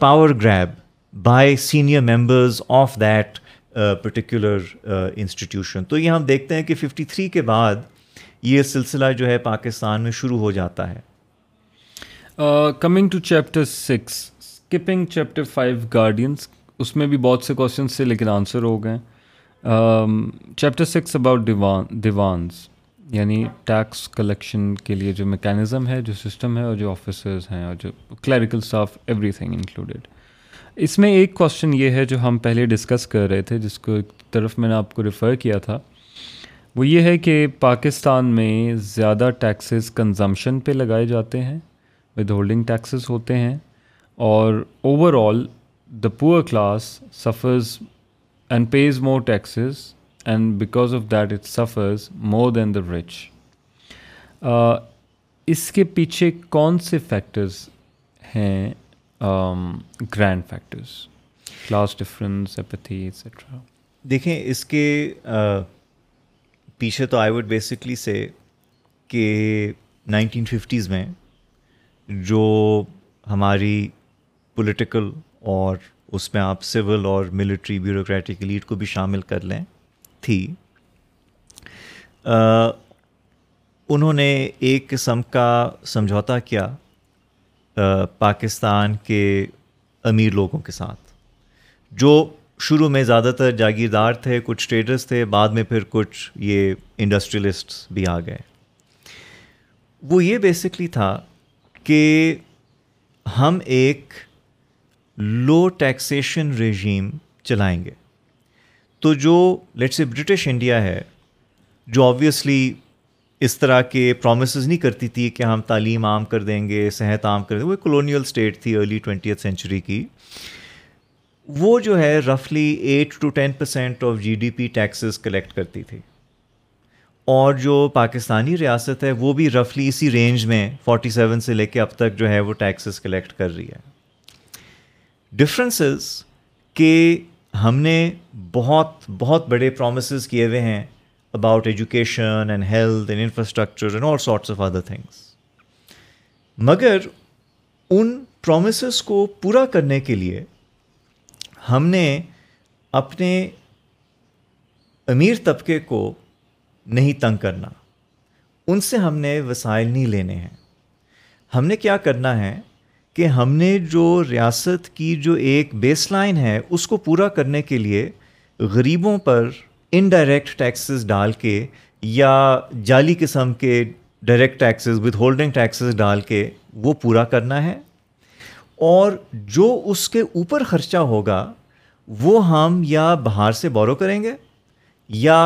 Speaker 2: power grab by senior members of that particular institution تو یہ ہم دیکھتے ہیں کہ fifty three کے بعد یہ سلسلہ جو ہے پاکستان میں شروع ہو جاتا ہے
Speaker 1: coming to chapter six skipping chapter five guardians اس میں بھی بہت سے کوشچنس تھے لیکن آنسر ہو گئے chapter six about dewan dewans یعنی ٹیکس کلیکشن کے لیے جو میکینزم ہے جو سسٹم ہے اور جو آفیسرز ہیں اور جو clerical staff everything included اس میں ایک کوشچن یہ ہے جو ہم پہلے ڈسکس کر رہے تھے جس کو ایک طرف میں نے آپ کو ریفر کیا تھا وہ یہ ہے کہ پاکستان میں زیادہ ٹیکسز کنزمپشن پہ لگائے جاتے ہیں ود ہولڈنگ ٹیکسز ہوتے ہیں اور overall the poor class suffers and pays more taxes and because of that it suffers more than the rich اس کے پیچھے کون سے فیکٹرز ہیں grand factors class difference apathy etcetera
Speaker 2: دیکھیں اس کے پیچھے تو آئی وڈ بیسکلی سے کہ نائنٹین ففٹیز میں جو ہماری پولیٹیکل اور اس میں آپ سول اور ملٹری بیوروکریٹک لیڈ کو بھی شامل کر لیں تھی آ, انہوں نے ایک قسم کا سمجھوتا کیا آ, پاکستان کے امیر لوگوں کے ساتھ جو شروع میں زیادہ تر جاگیردار تھے کچھ ٹریڈرس تھے بعد میں پھر کچھ یہ انڈسٹریلسٹس بھی آ گئے وہ یہ بیسکلی تھا کہ ہم ایک لو ٹیکسیشن ریجیم چلائیں گے تو جو لیٹس برٹش انڈیا ہے جو آبویسلی اس طرح کے پرومسز نہیں کرتی تھی کہ ہم تعلیم عام کر دیں گے صحت عام کر دیں گے وہ کلونیل اسٹیٹ تھی ارلی ٹوینٹی ایتھ سینچری کی وہ جو ہے رفلی eight to ten percent of G D P taxes collect کرتی تھی اور جو پاکستانی ریاست ہے وہ بھی رفلی اسی رینج میں فورٹی سیون سے لے کے اب تک جو ہے وہ ٹیکسز کلیکٹ کر رہی ہے ڈفرینس کہ ہم نے بہت بہت بڑے پرومسز کیے ہوئے ہیں about education and health and infrastructure and all sorts of other things مگر ان پرومسز کو پورا کرنے کے لیے ہم نے اپنے امیر طبقے کو نہیں تنگ کرنا ان سے ہم نے وسائل نہیں لینے ہیں ہم نے کیا کرنا ہے کہ ہم نے جو ریاست کی جو ایک بیس لائن ہے اس کو پورا کرنے کے لیے غریبوں پر ان ڈائریکٹ ڈال کے یا جعلی قسم کے direct taxes withholding taxes ڈال کے وہ پورا کرنا ہے اور جو اس کے اوپر خرچہ ہوگا وہ ہم یا باہر سے بورو کریں گے یا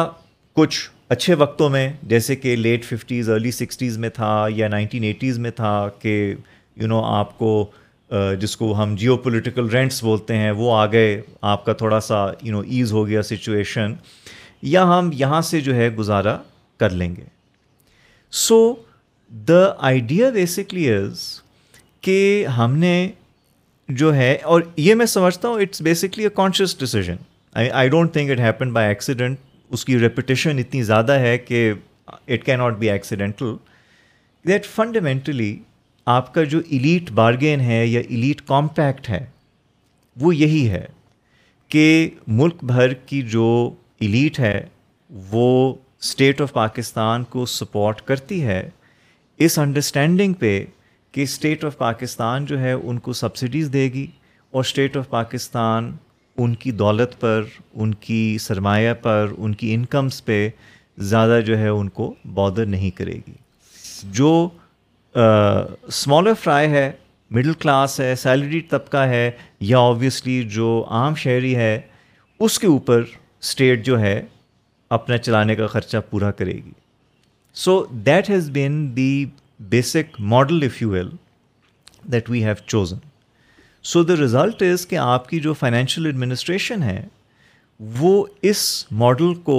Speaker 2: کچھ اچھے وقتوں میں جیسے کہ لیٹ ففٹیز ارلی سکسٹیز میں تھا یا نائنٹین ایٹیز میں تھا کہ یو نو آپ کو جس کو ہم جیو پولیٹیکل رینٹس بولتے ہیں وہ آ گئے آپ کا تھوڑا سا یو نو ایز ہو گیا سچویشن یا ہم یہاں سے جو ہے گزارا کر لیں گے so the idea basically is کہ ہم نے جو ہے اور یہ میں سمجھتا ہوں it's basically a conscious decision I don't think it happen by accident اس کی ریپوٹیشن اتنی زیادہ ہے کہ اٹ کی not be accidental that fundamentally آپ کا جو ایلیٹ بارگین ہے یا ایلیٹ کامپیکٹ ہے وہ یہی ہے کہ ملک بھر کی جو ایلیٹ ہے وہ اسٹیٹ آف پاکستان کو سپورٹ کرتی ہے اس انڈرسٹینڈنگ پہ کہ اسٹیٹ آف پاکستان جو ہے ان کو سبسڈیز دے گی اور اسٹیٹ آف پاکستان ان کی دولت پر ان کی سرمایہ پر ان کی انکمس پہ زیادہ جو ہے ان کو بودر نہیں کرے گی جو اسمالر فرائی ہے مڈل کلاس ہے سیلری طبقہ ہے یا آبویسلی جو عام شہری ہے اس کے اوپر اسٹیٹ جو ہے اپنا چلانے کا خرچہ پورا کرے گی so that has been the basic model if you will that we have chosen so the result is کہ آپ کی جو فائنینشیل ایڈمنسٹریشن ہے وہ اس ماڈل کو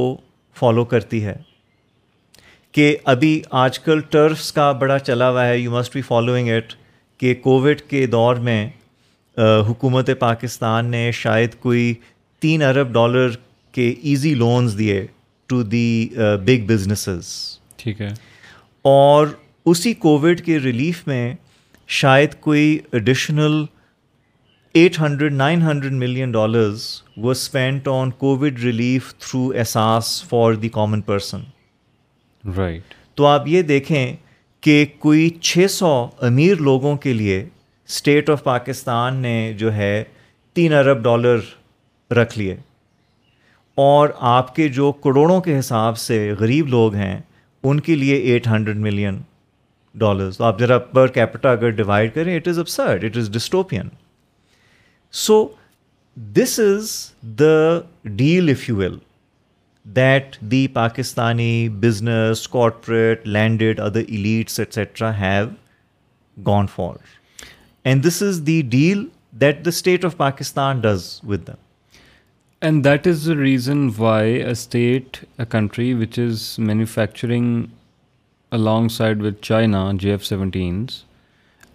Speaker 2: فالو کرتی ہے کہ ابھی آج کل ٹرفس کا بڑا چلا ہوا ہے you must be following it کہ کووڈ کے دور میں حکومت پاکستان نے شاید کوئی تین ارب ڈالر کے ایزی لونز دیے ٹو دی بگ بزنسز
Speaker 1: ٹھیک ہے
Speaker 2: اور اسی کووڈ کے ریلیف میں شاید کوئی additional eight hundred nine hundred million dollars وہ spent on Covid relief through Ehsaas for the common person
Speaker 1: right
Speaker 2: تو آپ یہ دیکھیں کہ کوئی چھ سو امیر لوگوں کے لیے اسٹیٹ آف پاکستان نے جو ہے تین ارب ڈالر رکھ لیے اور آپ کے جو کروڑوں کے حساب سے غریب لوگ ہیں ان کے لیے ایٹ ہنڈریڈ ملین ڈالرز تو آپ ذرا پر کیپٹا اگر ڈیوائڈ کریں it is absurd it is dystopian so this is the deal if you will that the Pakistani business corporate landed other elites etcetera have gone for and this is the deal that the state of Pakistan does with
Speaker 1: them and that is the reason why a state a country which is manufacturing alongside with China G F seventeens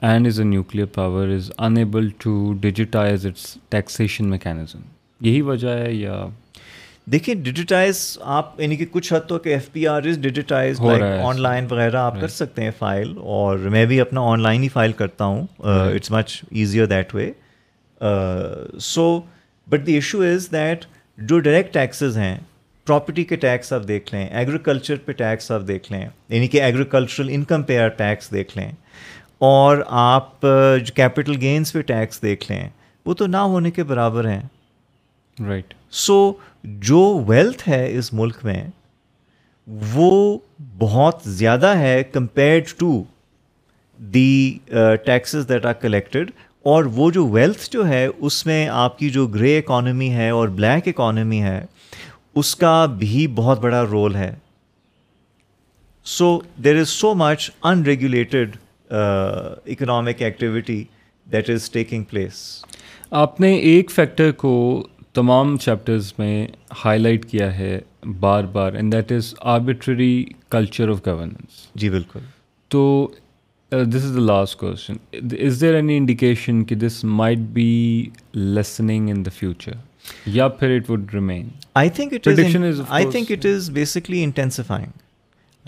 Speaker 1: and is a nuclear power is unable to digitize its taxation mechanism یہی وجہ ہے یا
Speaker 2: دیکھیے digitize آپ یعنی کہ کچھ حد تو F P R is digitize online وغیرہ آپ ہاں۔ کر سکتے ہیں فائل اور میں بھی اپنا آن لائن ہی فائل کرتا ہوں it's much easier that way so but the issue is that جو ڈائریکٹ ٹیکسیز ہیں پراپرٹی کے ٹیکس آپ دیکھ لیں ایگریکلچر پہ ٹیکس آپ دیکھ لیں یعنی کہ ایگریکلچرل انکم پہ ٹیکس دیکھ لیں اور آپ جو کیپٹل گینس پہ ٹیکس دیکھ لیں وہ تو نہ ہونے کے برابر ہیں
Speaker 1: رائٹ
Speaker 2: سو جو ویلتھ ہے اس ملک میں وہ بہت زیادہ ہے compared to the taxes that are collected اور وہ جو ویلتھ جو ہے اس میں آپ کی جو گرے اکانومی ہے اور بلیک اکانومی ہے اس کا بھی بہت بڑا رول ہے so there is so much unregulated economic activity that is taking place
Speaker 1: آپ نے ایک فیکٹر کو تمام چیپٹرز میں ہائی لائٹ کیا ہے بار بار and that is arbitrary culture of governance
Speaker 2: جی بالکل
Speaker 1: تو this is the last question is there any indication کہ this might be lessening in the future یا پھر it would remain
Speaker 2: I think it is basically intensifying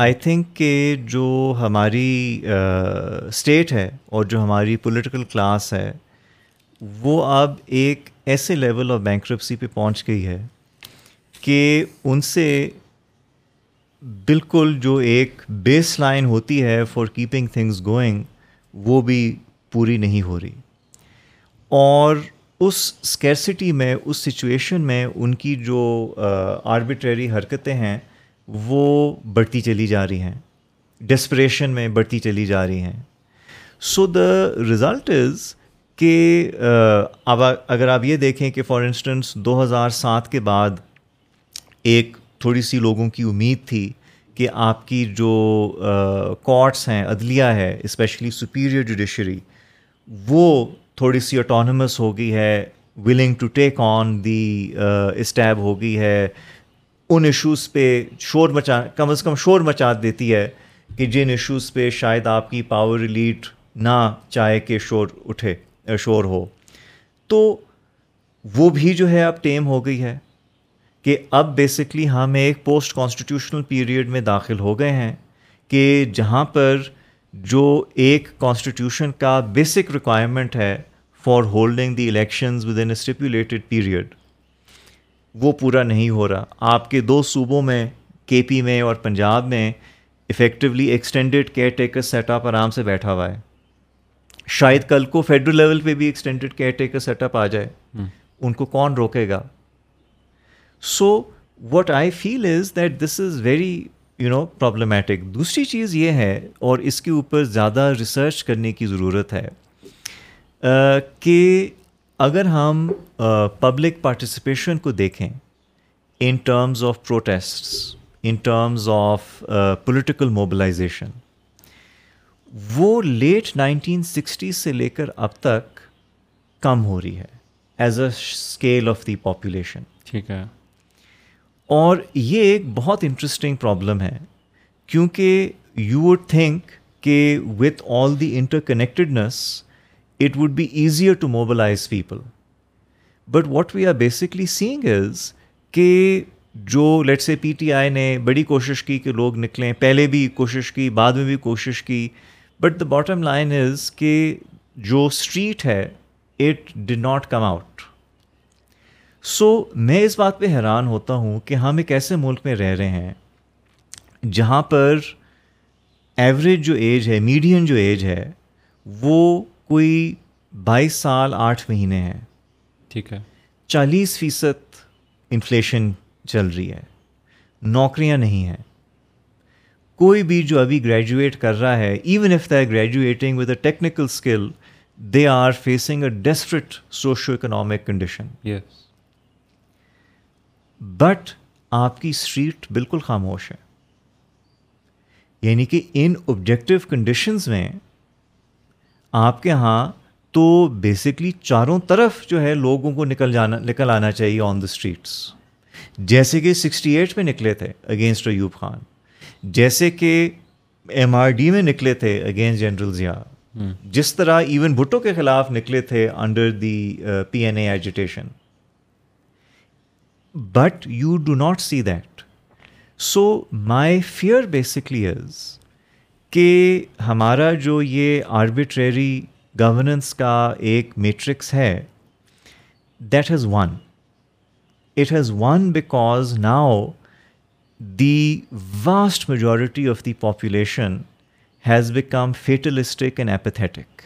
Speaker 2: I think کہ جو ہماری state uh, ہے اور جو ہماری پولیٹیکل کلاس ہے وہ اب ایک ایسے لیول آف بینکرپسی پہ پہنچ گئی ہے کہ ان سے بالکل جو ایک بیس لائن ہوتی ہے فار کیپنگ تھنگز گوئنگ وہ بھی پوری نہیں ہو رہی اور اس اسکیسٹی میں اس سچویشن میں ان کی جو آربیٹری حرکتیں ہیں وہ بڑھتی چلی جا رہی ہیں ڈسپریشن میں بڑھتی چلی جا رہی ہیں سو دا ریزلٹ از کہ اگر آپ یہ دیکھیں کہ فار انسٹنس دو ہزار سات کے بعد ایک تھوڑی سی لوگوں کی امید تھی کہ آپ کی جو کورٹس ہیں عدلیہ ہے اسپیشلی سپیریئر جوڈیشری وہ تھوڑی سی اٹانومس ہو گئی ہے willing to take on the stab ہو گئی ہے ان ایشوز پہ شور مچا کم از کم شور مچا دیتی ہے کہ جن ایشوز پہ شاید آپ کی پاور ریلیٹ نہ چاہے کہ شور اٹھے شور ہو تو وہ بھی جو ہے اب ٹیم ہو گئی ہے کہ اب بیسکلی ہم ایک پوسٹ کانسٹیٹیوشنل پیریڈ میں داخل ہو گئے ہیں کہ جہاں پر جو ایک کانسٹیٹیوشن کا بیسک ریکوائرمنٹ ہے for holding the elections within stipulated period وہ پورا نہیں ہو رہا آپ کے دو صوبوں میں کے پی میں اور پنجاب میں effectively extended caretaker setup آرام سے بیٹھا ہوا ہے شاید کل کو فیڈرل لیول پہ بھی extended caretaker setup آ جائے ان کو کون روکے گا so what I feel is that this is very you know problematic دوسری چیز یہ ہے اور اس کے اوپر زیادہ ریسرچ کرنے کی ضرورت ہے کہ اگر ہم پبلک پارٹیسپیشن کو دیکھیں in terms of protests in terms of political mobilization وہ لیٹ نائنٹین سکسٹیز سے لے کر اب تک کم ہو رہی ہے as a scale of the population
Speaker 1: ٹھیک ہے
Speaker 2: اور یہ ایک بہت انٹرسٹنگ پرابلم ہے کیونکہ یو وڈ تھنک کہ with all the interconnectedness it would be easier to mobilize people but what we are basically seeing is کہ جو لیٹ سے پی ٹی آئی نے بڑی کوشش کی کہ لوگ نکلیں پہلے بھی کوشش کی بعد میں بھی کوشش کی but the bottom line is کہ جو اسٹریٹ ہے اٹ ڈ ناٹ کم آؤٹ سو میں اس بات پہ حیران ہوتا ہوں کہ ہم ایک ایسے ملک میں رہ رہے ہیں جہاں پر ایوریج جو ایج ہے میڈین جو ایج ہے وہ کوئی بائیس سال آٹھ مہینے ہیں
Speaker 1: ٹھیک ہے
Speaker 2: چالیس فیصد انفلیشن چل رہی ہے نوکریاں نہیں ہیں کوئی بھی جو ابھی گریجویٹ کر رہا ہے even if are graduating with a technical skill they are facing a desperate socio economic condition but آپ کی اسٹریٹ بالکل خاموش ہے یعنی کہ ان آبجیکٹو کنڈیشنز میں آپ کے یہاں تو بیسکلی چاروں طرف جو ہے لوگوں کو نکل جانا نکل آنا چاہیے آن دا اسٹریٹس جیسے کہ سکسٹی ایٹ میں نکلے تھے اگینسٹ ایوب خان جیسے کہ ایم آر ڈی میں نکلے تھے اگینسٹ جنرل ضیاء جس طرح ایون بھٹو کے خلاف نکلے تھے under the P N A agitation but you do not see that so my fear basically is کہ ہمارا جو یہ آربیٹری گورننس کا ایک میٹرکس ہے that has won it has won because now the vast majority of the population has become fatalistic and apathetic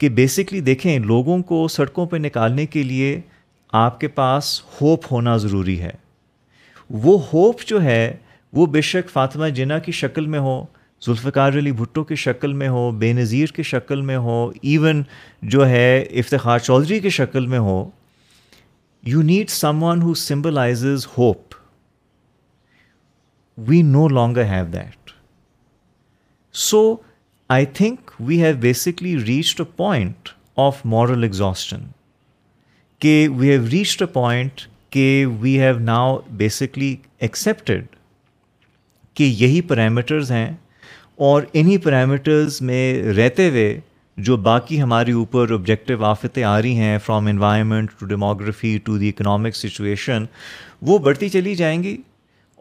Speaker 2: کہ basically دیکھیں لوگوں کو سڑکوں پہ نکالنے کے لیے آپ کے پاس ہوپ ہونا ضروری ہے وہ ہوپ جو ہے وہ بے شک فاطمہ جنا کی شکل میں ہو ذوالفقار علی بھٹو کی شکل میں ہو بے نظیر کی شکل میں ہو ایون جو ہے افتخار چودھری کی شکل میں ہو you need someone who symbolizes hope we no longer have that so I think we have basically reached a point of moral exhaustion کہ we have reached a point کہ we have now basically accepted کہ یہی parameters ہیں اور انہیں parameters میں رہتے ہوئے جو باقی ہمارے اوپر آبجیکٹیو آفتیں آ رہی ہیں from environment to demography to the economic situation وہ بڑھتی چلی جائیں گی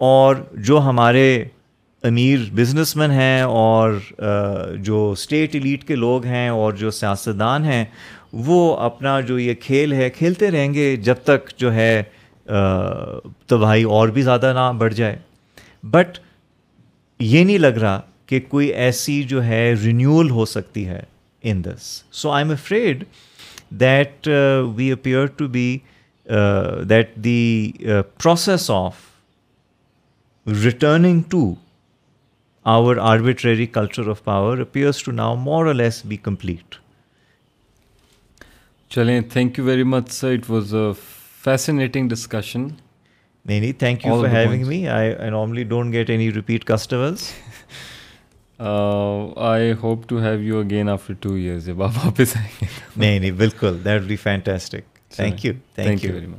Speaker 2: اور جو ہمارے امیر بزنس مین ہیں اور جو اسٹیٹ ایلیٹ کے لوگ ہیں اور جو سیاستدان ہیں وہ اپنا جو یہ کھیل ہے کھیلتے رہیں گے جب تک جو ہے تباہی اور بھی زیادہ نہ بڑھ جائے بٹ یہ نہیں لگ رہا کہ کوئی ایسی جو ہے رینیول ہو سکتی ہے in this so I am afraid that we appear to be that the process of rate our arbitrary culture of power periods to now mores be complete
Speaker 1: چلیں thank you very much was a fascinating discussion
Speaker 2: نہیں نہیں repeat گے
Speaker 1: نہیں نہیں
Speaker 2: بالکل that be fantastic thank you thank you